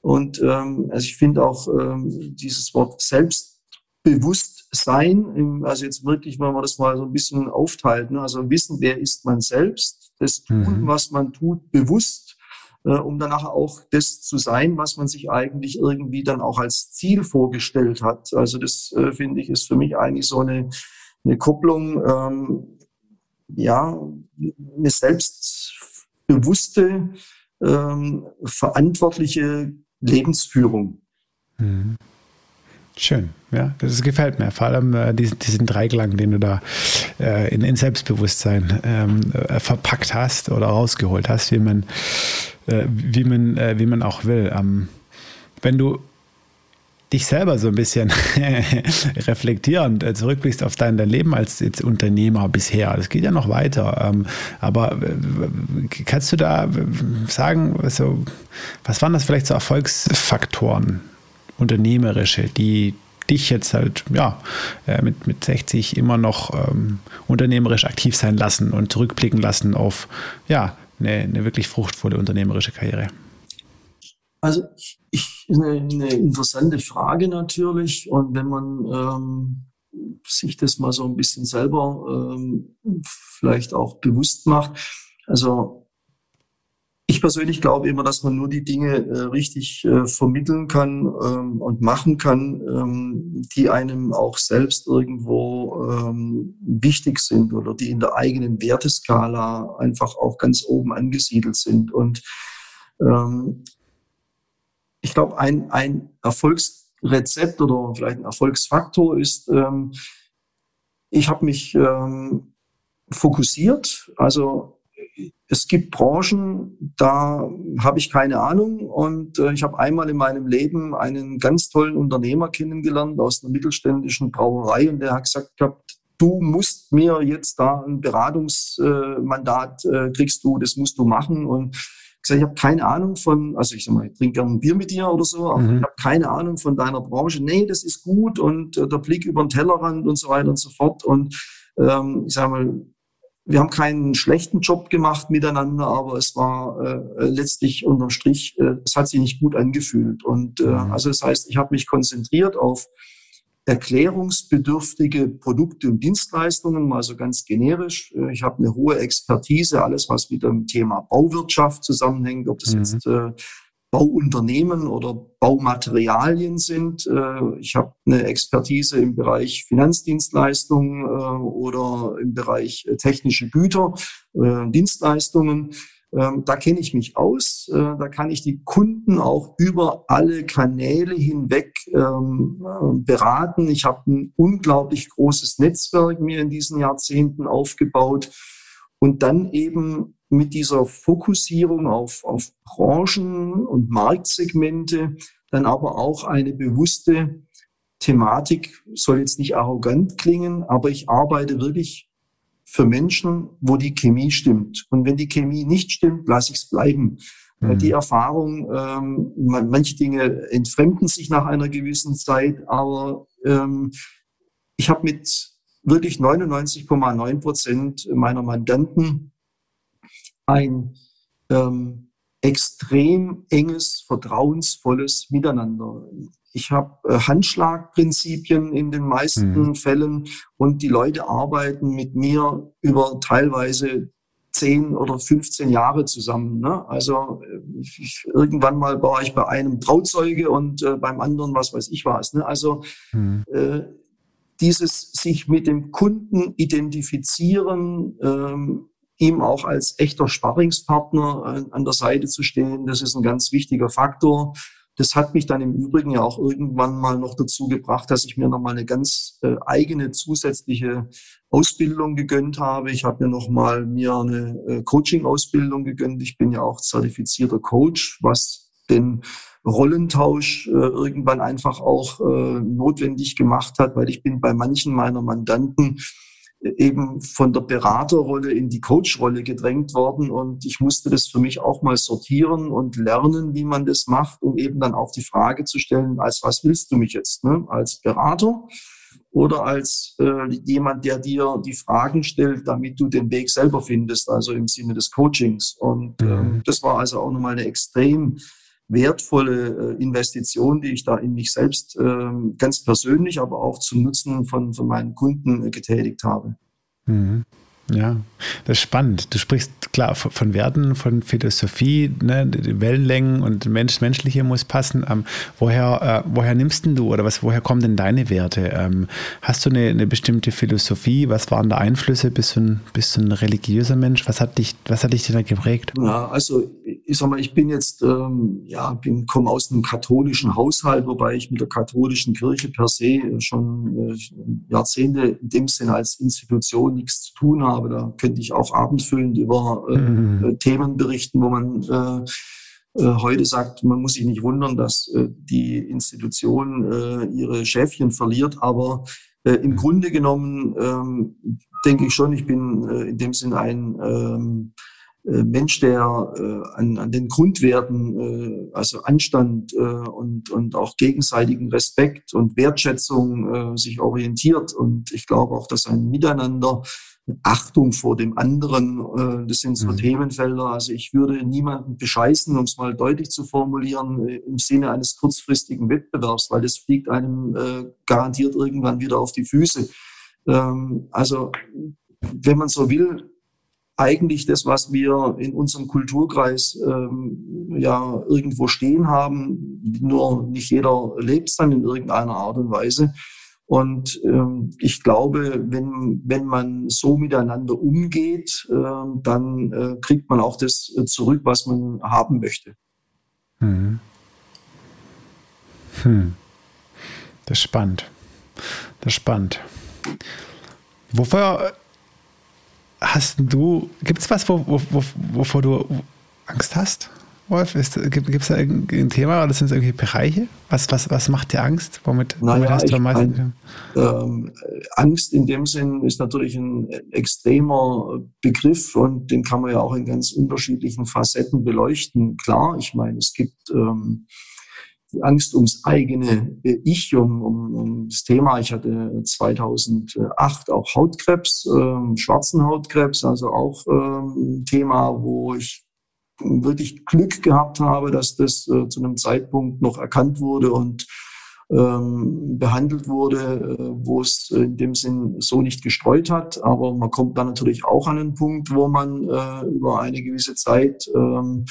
Und ähm, also ich finde auch ähm, dieses Wort Selbstbewusstsein, also jetzt wirklich, wenn man das mal so ein bisschen aufteilt, ne? also wissen, wer ist man selbst, das tun, mhm. was man tut, bewusst um danach auch das zu sein, was man sich eigentlich irgendwie dann auch als Ziel vorgestellt hat. Also das äh, finde ich ist für mich eigentlich so eine, eine Kupplung, ähm, ja, eine selbstbewusste, ähm, verantwortliche Lebensführung.
Mhm. Schön, ja, das gefällt mir. Vor allem äh, diesen, diesen Dreiklang, den du da äh, in, in Selbstbewusstsein ähm, äh, verpackt hast oder rausgeholt hast, wie man, äh, wie man, äh, wie man auch will. Ähm, wenn du dich selber so ein bisschen *laughs* reflektierend äh, zurückblickst auf dein, dein Leben als jetzt Unternehmer bisher, das geht ja noch weiter, ähm, aber kannst du da sagen, also, was waren das vielleicht so Erfolgsfaktoren? unternehmerische, die dich jetzt halt ja äh, mit, mit 60 immer noch ähm, unternehmerisch aktiv sein lassen und zurückblicken lassen auf ja eine, eine wirklich fruchtvolle unternehmerische Karriere?
Also ich, eine, eine interessante Frage natürlich und wenn man ähm, sich das mal so ein bisschen selber ähm, vielleicht auch bewusst macht, also ich persönlich glaube immer, dass man nur die Dinge äh, richtig äh, vermitteln kann ähm, und machen kann, ähm, die einem auch selbst irgendwo ähm, wichtig sind oder die in der eigenen Werteskala einfach auch ganz oben angesiedelt sind. Und ähm, ich glaube, ein, ein Erfolgsrezept oder vielleicht ein Erfolgsfaktor ist, ähm, ich habe mich ähm, fokussiert, also es gibt Branchen, da habe ich keine Ahnung. Und äh, ich habe einmal in meinem Leben einen ganz tollen Unternehmer kennengelernt aus einer mittelständischen Brauerei und der hat gesagt gehabt, du musst mir jetzt da ein Beratungsmandat äh, kriegst du, das musst du machen. Und gesagt, ich habe keine Ahnung von, also ich sag mal, ich trinke gerne ein Bier mit dir oder so, aber mhm. ich habe keine Ahnung von deiner Branche. Nee, das ist gut und äh, der Blick über den Tellerrand und so weiter und so fort. Und ähm, ich sage mal, wir haben keinen schlechten Job gemacht miteinander, aber es war äh, letztlich unterm Strich, äh, es hat sich nicht gut angefühlt. Und äh, mhm. also das heißt, ich habe mich konzentriert auf erklärungsbedürftige Produkte und Dienstleistungen, mal so ganz generisch. Äh, ich habe eine hohe Expertise, alles was mit dem Thema Bauwirtschaft zusammenhängt, ob das mhm. jetzt äh, Bauunternehmen oder Baumaterialien sind. Äh, ich habe eine Expertise im Bereich Finanzdienstleistungen äh, oder im Bereich äh, technische Güter, Dienstleistungen. Ähm, da kenne ich mich aus. Da kann ich die Kunden auch über alle Kanäle hinweg ähm, beraten. Ich habe ein unglaublich großes Netzwerk mir in diesen Jahrzehnten aufgebaut und dann eben mit dieser Fokussierung auf, auf Branchen und Marktsegmente dann aber auch eine bewusste Thematik, soll jetzt nicht arrogant klingen, aber ich arbeite wirklich für Menschen, wo die Chemie stimmt. Und wenn die Chemie nicht stimmt, lasse ich es bleiben. Mhm. Die Erfahrung, ähm, manche Dinge entfremden sich nach einer gewissen Zeit, aber ähm, ich habe mit wirklich 99,9 Prozent meiner Mandanten ein ähm, extrem enges, vertrauensvolles Miteinander. Ich habe äh, Handschlagprinzipien in den meisten mhm. Fällen und die Leute arbeiten mit mir über teilweise 10 oder 15 Jahre zusammen. Ne? Also äh, ich, irgendwann mal war ich bei einem Trauzeuge und äh, beim anderen was weiß ich was. Ne? Also mhm. äh, dieses sich mit dem Kunden identifizieren, ähm, ihm auch als echter Sparringspartner äh, an der Seite zu stehen, das ist ein ganz wichtiger Faktor. Das hat mich dann im Übrigen ja auch irgendwann mal noch dazu gebracht, dass ich mir nochmal eine ganz äh, eigene zusätzliche Ausbildung gegönnt habe. Ich habe mir nochmal mir eine äh, Coaching-Ausbildung gegönnt. Ich bin ja auch zertifizierter Coach, was den Rollentausch irgendwann einfach auch notwendig gemacht hat, weil ich bin bei manchen meiner Mandanten eben von der Beraterrolle in die Coachrolle gedrängt worden und ich musste das für mich auch mal sortieren und lernen, wie man das macht, um eben dann auch die Frage zu stellen, als was willst du mich jetzt? Ne? Als Berater oder als äh, jemand, der dir die Fragen stellt, damit du den Weg selber findest, also im Sinne des Coachings. Und ähm, das war also auch nochmal eine extrem wertvolle äh, Investition, die ich da in mich selbst äh, ganz persönlich, aber auch zum Nutzen von, von meinen Kunden äh, getätigt habe.
Mhm. Ja, das ist spannend. Du sprichst klar von Werten, von Philosophie, ne, Wellenlängen und Mensch, Menschliche muss passen. Ähm, woher, äh, woher nimmst denn du oder was, woher kommen denn deine Werte? Ähm, hast du eine, eine, bestimmte Philosophie? Was waren da Einflüsse? Bist du, ein, bist du ein religiöser Mensch? Was hat dich, was hat dich denn da geprägt?
Ja, also ich sag mal, ich bin jetzt, ähm, ja, bin, komme aus einem katholischen Haushalt, wobei ich mit der katholischen Kirche per se schon äh, Jahrzehnte in dem Sinne als Institution nichts zu tun habe. Da könnte ich auch abendfüllend über äh, mhm. Äh, Themen berichten, wo man äh, äh, heute sagt, man muss sich nicht wundern, dass äh, die Institution äh, ihre Schäfchen verliert. Aber äh, im mhm. Grunde genommen ähm, denke ich schon, ich bin äh, in dem Sinne ein ähm, äh, Mensch, der äh, an, an den Grundwerten, äh, also Anstand äh, und, und auch gegenseitigen Respekt und Wertschätzung äh, sich orientiert. Und ich glaube auch, dass ein Miteinander, Achtung vor dem anderen, äh, das sind so mhm. Themenfelder. Also ich würde niemanden bescheißen, um es mal deutlich zu formulieren, äh, im Sinne eines kurzfristigen Wettbewerbs, weil das fliegt einem äh, garantiert irgendwann wieder auf die Füße. Ähm, also wenn man so will, eigentlich das, was wir in unserem Kulturkreis ähm, ja irgendwo stehen haben. Nur nicht jeder lebt es dann in irgendeiner Art und Weise. Und ähm, ich glaube, wenn, wenn man so miteinander umgeht, äh, dann äh, kriegt man auch das zurück, was man haben möchte.
Hm. Hm. Das ist spannend. Das ist spannend. Wofür hast du, gibt es was, wo, wo, wo, wovor du Angst hast? Wolf, gibt es da irgendein Thema oder sind es irgendwelche Bereiche? Was, was, was macht dir Angst? Womit,
naja, womit hast du am meisten? Ähm, Angst in dem Sinn ist natürlich ein extremer Begriff und den kann man ja auch in ganz unterschiedlichen Facetten beleuchten. Klar, ich meine, es gibt ähm, Angst ums eigene äh, Ich, um, um, um das Thema. Ich hatte 2008 auch Hautkrebs, äh, schwarzen Hautkrebs, also auch äh, ein Thema, wo ich wirklich Glück gehabt habe, dass das äh, zu einem Zeitpunkt noch erkannt wurde und ähm, behandelt wurde, äh, wo es in dem Sinn so nicht gestreut hat. Aber man kommt dann natürlich auch an einen Punkt, wo man äh, über eine gewisse Zeit ähm,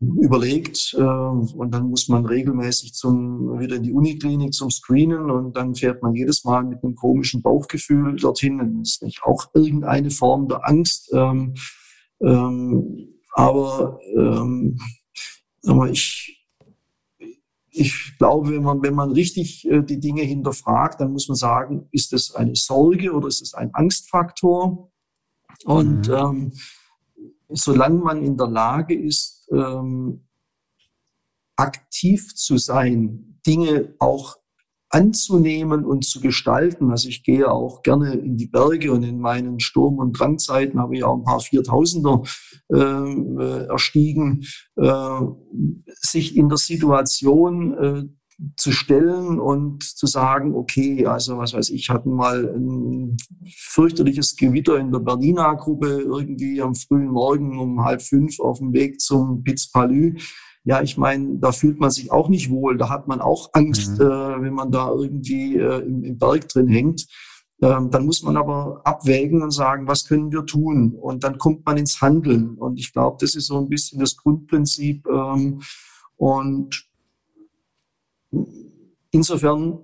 überlegt äh, und dann muss man regelmäßig zum wieder in die Uniklinik zum Screenen und dann fährt man jedes Mal mit einem komischen Bauchgefühl dorthin. Das ist nicht auch irgendeine Form der Angst. Ähm, ähm, aber ähm, aber ich, ich glaube, wenn man, wenn man richtig äh, die Dinge hinterfragt, dann muss man sagen, ist es eine Sorge oder ist es ein Angstfaktor? Und mhm. ähm, solange man in der Lage ist, ähm, aktiv zu sein, Dinge auch anzunehmen und zu gestalten. Also ich gehe auch gerne in die Berge und in meinen Sturm- und Drangzeiten habe ich auch ein paar Viertausender ähm, äh, erstiegen. Äh, sich in der Situation äh, zu stellen und zu sagen, okay, also was weiß ich, hatten mal ein fürchterliches Gewitter in der Bernina Gruppe irgendwie am frühen Morgen um halb fünf auf dem Weg zum Piz Palü. Ja, ich meine, da fühlt man sich auch nicht wohl. Da hat man auch Angst, mhm. äh, wenn man da irgendwie äh, im, im, Berg drin hängt. Ähm, dann muss man aber abwägen und sagen, was können wir tun? Und dann kommt man ins Handeln. Und ich glaube, das ist so ein bisschen das Grundprinzip. Ähm, und Insofern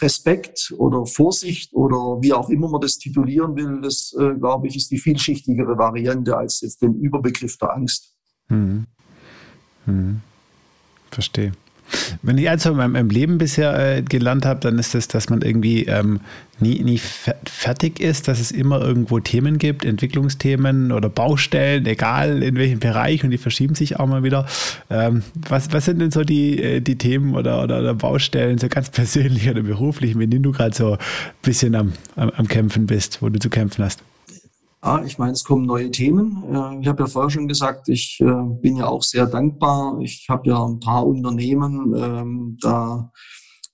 Respekt oder Vorsicht oder wie auch immer man das titulieren will, das, äh, glaube ich, ist die vielschichtigere Variante als jetzt den Überbegriff der Angst. Hm.
Hm. Verstehe. Wenn ich eins in meinem Leben bisher äh, gelernt habe, dann ist es, dass man irgendwie ähm, nie, nie fertig ist, dass es immer irgendwo Themen gibt, Entwicklungsthemen oder Baustellen, egal in welchem Bereich und die verschieben sich auch mal wieder. Ähm, was, was sind denn so die, äh, die Themen oder, oder, oder, Baustellen, so ganz *laughs* persönlich oder beruflich, mit denen du gerade so ein bisschen am, am, am Kämpfen bist, wo du zu kämpfen hast?
Ja, ich meine, es kommen neue Themen. Ich habe ja vorher schon gesagt, ich äh, bin ja auch sehr dankbar. Ich habe ja ein paar Unternehmen, ähm, da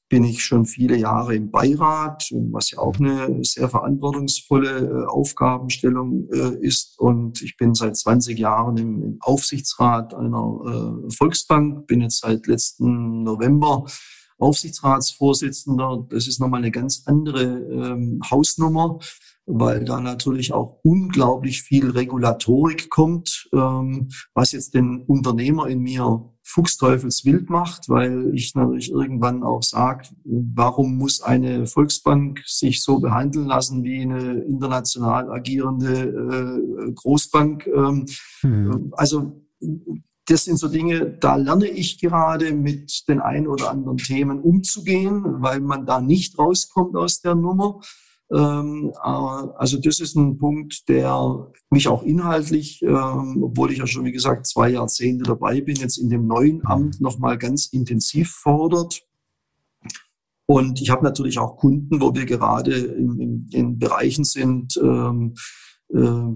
bin ich schon viele Jahre im Beirat, was ja auch eine sehr verantwortungsvolle äh, Aufgabenstellung äh, ist. Und ich bin seit 20 Jahren im Aufsichtsrat einer Volksbank, bin jetzt seit letzten November Aufsichtsratsvorsitzender. Das ist nochmal eine ganz andere ähm, Hausnummer weil da natürlich auch unglaublich viel Regulatorik kommt, ähm, was jetzt den Unternehmer in mir fuchsteufelswild macht, weil ich natürlich irgendwann auch sage, warum muss eine Volksbank sich so behandeln lassen wie eine international agierende äh, Großbank? Ähm, mhm. Also das sind so Dinge, da lerne ich gerade mit den ein oder anderen Themen umzugehen, weil man da nicht rauskommt aus der Nummer. Ähm, äh, also das ist ein Punkt, der mich auch inhaltlich, ähm, obwohl ich ja schon, wie gesagt, zwei Jahrzehnte dabei bin, jetzt in dem neuen mhm. Amt nochmal ganz intensiv fordert. Und ich habe natürlich auch Kunden, wo wir gerade in, in, in Bereichen sind, ähm, äh,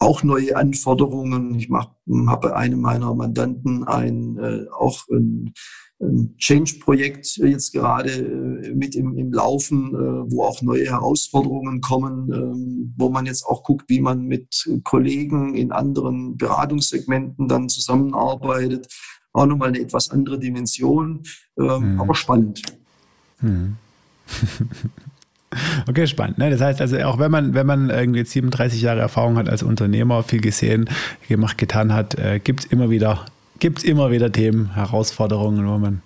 auch neue Anforderungen. Ich habe bei einem meiner Mandanten ein, äh, auch ein ein Change-Projekt jetzt gerade äh, mit im, im Laufen, äh, wo auch neue Herausforderungen kommen, ähm, wo man jetzt auch guckt, wie man mit Kollegen in anderen Beratungssegmenten dann zusammenarbeitet. Auch nochmal eine etwas andere Dimension, ähm, mhm. aber spannend. Mhm. *laughs*
Okay, spannend. Ne? Das heißt also, auch wenn man, wenn man irgendwie 37 Jahre Erfahrung hat als Unternehmer, viel gesehen, gemacht, getan hat, äh, gibt es immer wieder gibt immer wieder Themen, Herausforderungen, wo man,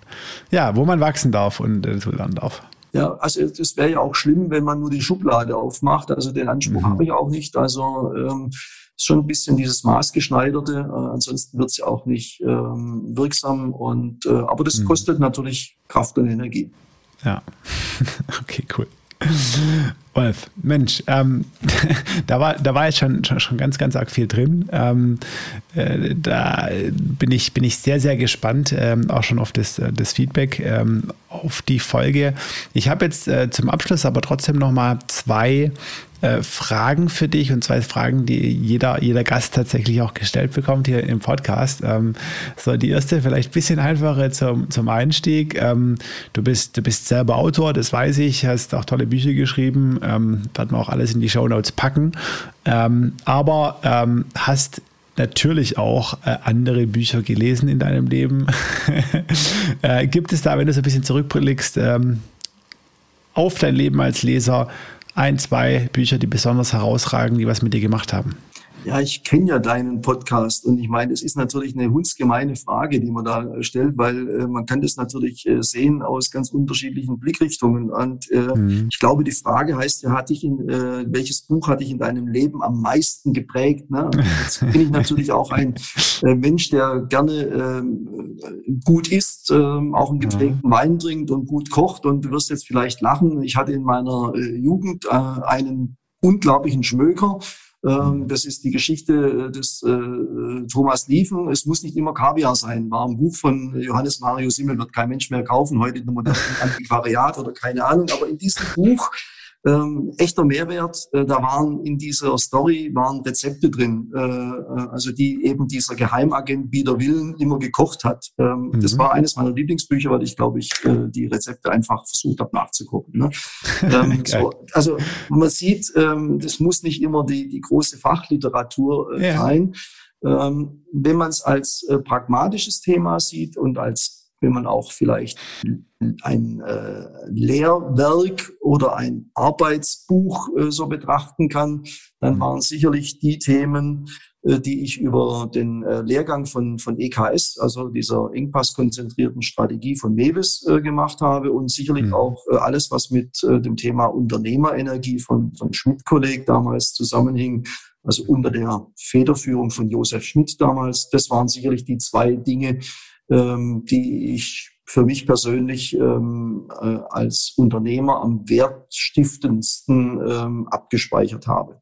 ja, wo man wachsen darf und äh, lernen darf.
Ja, also es wäre ja auch schlimm, wenn man nur die Schublade aufmacht. Also den Anspruch mhm. habe ich auch nicht. Also ähm, schon ein bisschen dieses Maßgeschneiderte. Äh, ansonsten wird es ja auch nicht ähm, wirksam. Und äh, aber das mhm. kostet natürlich Kraft und Energie.
Ja, *laughs* okay, cool. Wolf, Mensch, ähm, *laughs* da, war, da war jetzt schon, schon, schon ganz, ganz arg viel drin. Ähm, äh, da bin ich, bin ich sehr, sehr gespannt, ähm, auch schon auf das, äh, das Feedback, ähm, auf die Folge. Ich habe jetzt äh, zum Abschluss aber trotzdem noch mal zwei äh, Fragen für dich und zwei Fragen, die jeder, jeder Gast tatsächlich auch gestellt bekommt hier im Podcast. Ähm, so, die erste vielleicht ein bisschen einfacher zum, zum Einstieg. Ähm, du, bist, du bist selber Autor, das weiß ich, hast auch tolle Bücher geschrieben, ähm, werden wir auch alles in die Show Notes packen. Ähm, aber ähm, hast natürlich auch äh, andere Bücher gelesen in deinem Leben. *laughs* äh, gibt es da, wenn du so ein bisschen zurückblickst, ähm, auf dein Leben als Leser ein, zwei Bücher, die besonders herausragen, die was mit dir gemacht haben?
Ja, ich kenne ja deinen Podcast und ich meine, es ist natürlich eine hundsgemeine Frage, die man da stellt, weil äh, man kann das natürlich äh, sehen aus ganz unterschiedlichen Blickrichtungen. Und äh, mhm. ich glaube, die Frage heißt ja, hatte ich in, äh, welches Buch hat dich in deinem Leben am meisten geprägt? Ne? Jetzt bin ich natürlich auch ein äh, Mensch, der gerne äh, gut isst, äh, auch einen geprägten mhm. Wein trinkt und gut kocht. Und du wirst jetzt vielleicht lachen. Ich hatte in meiner äh, Jugend äh, einen unglaublichen Schmöker. Ähm, das ist die Geschichte äh, des äh, Thomas Liefen. Es muss nicht immer Kaviar sein. War ein Buch von Johannes Mario Simmel, wird kein Mensch mehr kaufen, heute in modernen Antiquariat oder keine Ahnung. Aber in diesem Buch ähm, echter Mehrwert. Äh, da waren in dieser Story waren Rezepte drin, äh, äh also die eben dieser Geheimagent Bieder Willen immer gekocht hat. Ähm, mhm. Das war eines meiner Lieblingsbücher, weil ich glaube ich äh, die Rezepte einfach versucht habe nachzugucken. Ne? ähm, *laughs* so, also man sieht, ähm, das muss nicht immer die, die große Fachliteratur äh, ja. sein. Ähm, wenn man es als äh, pragmatisches Thema sieht und als wenn man auch vielleicht ein äh, Lehrwerk oder ein Arbeitsbuch äh, so betrachten kann, dann mhm. waren sicherlich die Themen, äh, die ich über den äh, Lehrgang von, von EKS, also dieser engpasskonzentrierten Strategie von Mewis äh, gemacht habe und sicherlich mhm. auch äh, alles, was mit äh, dem Thema Unternehmerenergie von, von Schmidt-Kolleg damals zusammenhing, also unter der Federführung von Josef Schmidt damals. Das waren sicherlich die zwei Dinge, ähm, die ich für mich persönlich ähm, äh, als Unternehmer am wertstiftendsten ähm, abgespeichert habe.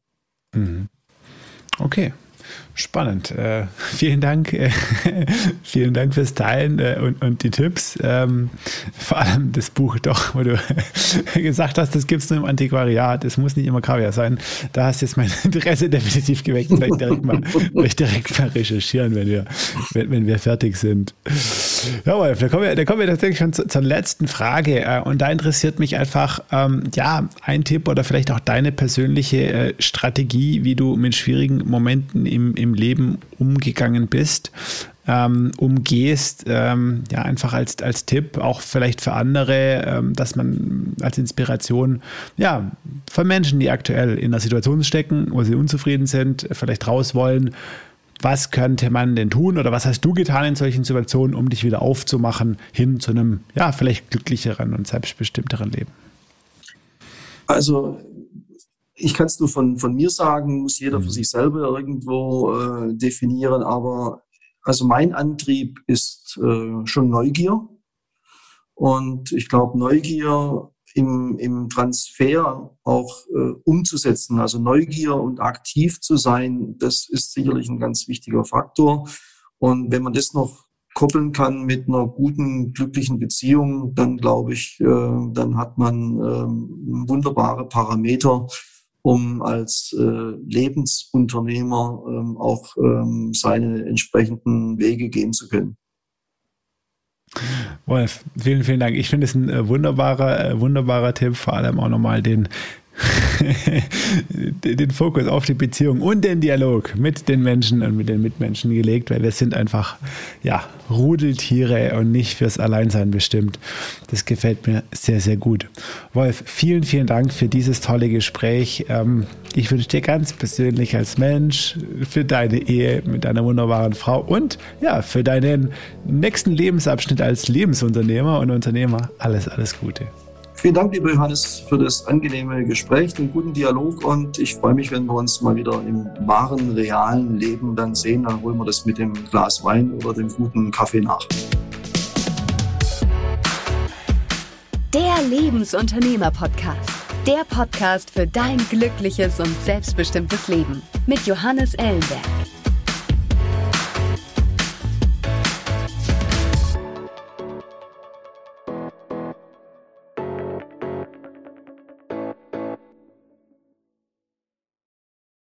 Mhm. Okay. Spannend. Äh, *laughs* vielen Dank. Äh, *laughs* vielen Dank fürs Teilen äh, und, und die Tipps. Ähm, vor allem das Buch doch, wo du *laughs* gesagt hast, das gibt es nur im Antiquariat. Es muss nicht immer Kaviar sein. Da hast jetzt mein Interesse definitiv geweckt. Vielleicht direkt mal, vielleicht direkt mal recherchieren, wenn wir, wenn, wenn wir fertig sind. Ja, Wolf, da kommen wir, da kommen wir tatsächlich schon zu, zur letzten Frage. Äh, und da interessiert mich einfach, ähm, ja, ein Tipp oder vielleicht auch deine persönliche äh, Strategie, wie du mit schwierigen Momenten im, im Leben umgegangen bist, ähm, umgehst, ähm, ja, einfach als, als Tipp, auch vielleicht für andere, ähm, dass man als Inspiration, ja, von Menschen, die aktuell in einer Situation stecken, wo sie unzufrieden sind, vielleicht raus wollen, was könnte man denn tun oder was hast du getan in solchen Situationen, um dich wieder aufzumachen hin zu einem, ja, vielleicht glücklicheren und selbstbestimmteren Leben?
Also ich kann es nur von, von mir sagen, muss jeder für mhm. sich selber irgendwo äh, definieren, aber also mein Antrieb ist äh, schon Neugier. Und ich glaube, Neugier im, im Transfer auch äh, umzusetzen, also Neugier und aktiv zu sein, das ist sicherlich ein ganz wichtiger Faktor. Und wenn man das noch koppeln kann mit einer guten, glücklichen Beziehung, dann glaube ich, äh, dann hat man ähm, wunderbare Parameter, um als äh, Lebensunternehmer ähm, auch ähm, seine entsprechenden Wege gehen zu können.
Wolf, vielen, vielen Dank. Ich finde es ein äh, wunderbarer, äh, wunderbarer Tipp, vor allem auch nochmal den *laughs* den Fokus auf die Beziehung und den Dialog mit den Menschen und mit den Mitmenschen gelegt, weil wir sind einfach ja, Rudeltiere und nicht fürs Alleinsein bestimmt. Das gefällt mir sehr, sehr gut. Wolf, vielen, vielen Dank für dieses tolle Gespräch. Ähm, ich wünsche dir ganz persönlich als Mensch, für deine Ehe mit deiner wunderbaren Frau und ja, für deinen nächsten Lebensabschnitt als Lebensunternehmer und Unternehmer alles, alles Gute.
Vielen Dank, lieber Johannes, für das angenehme Gespräch, den guten Dialog und ich freue mich, wenn wir uns mal wieder im wahren, realen Leben dann sehen. Dann holen wir das mit dem Glas Wein oder dem guten Kaffee nach.
Der Lebensunternehmer-Podcast. Der Podcast für dein glückliches und selbstbestimmtes Leben mit Johannes Ellenberg.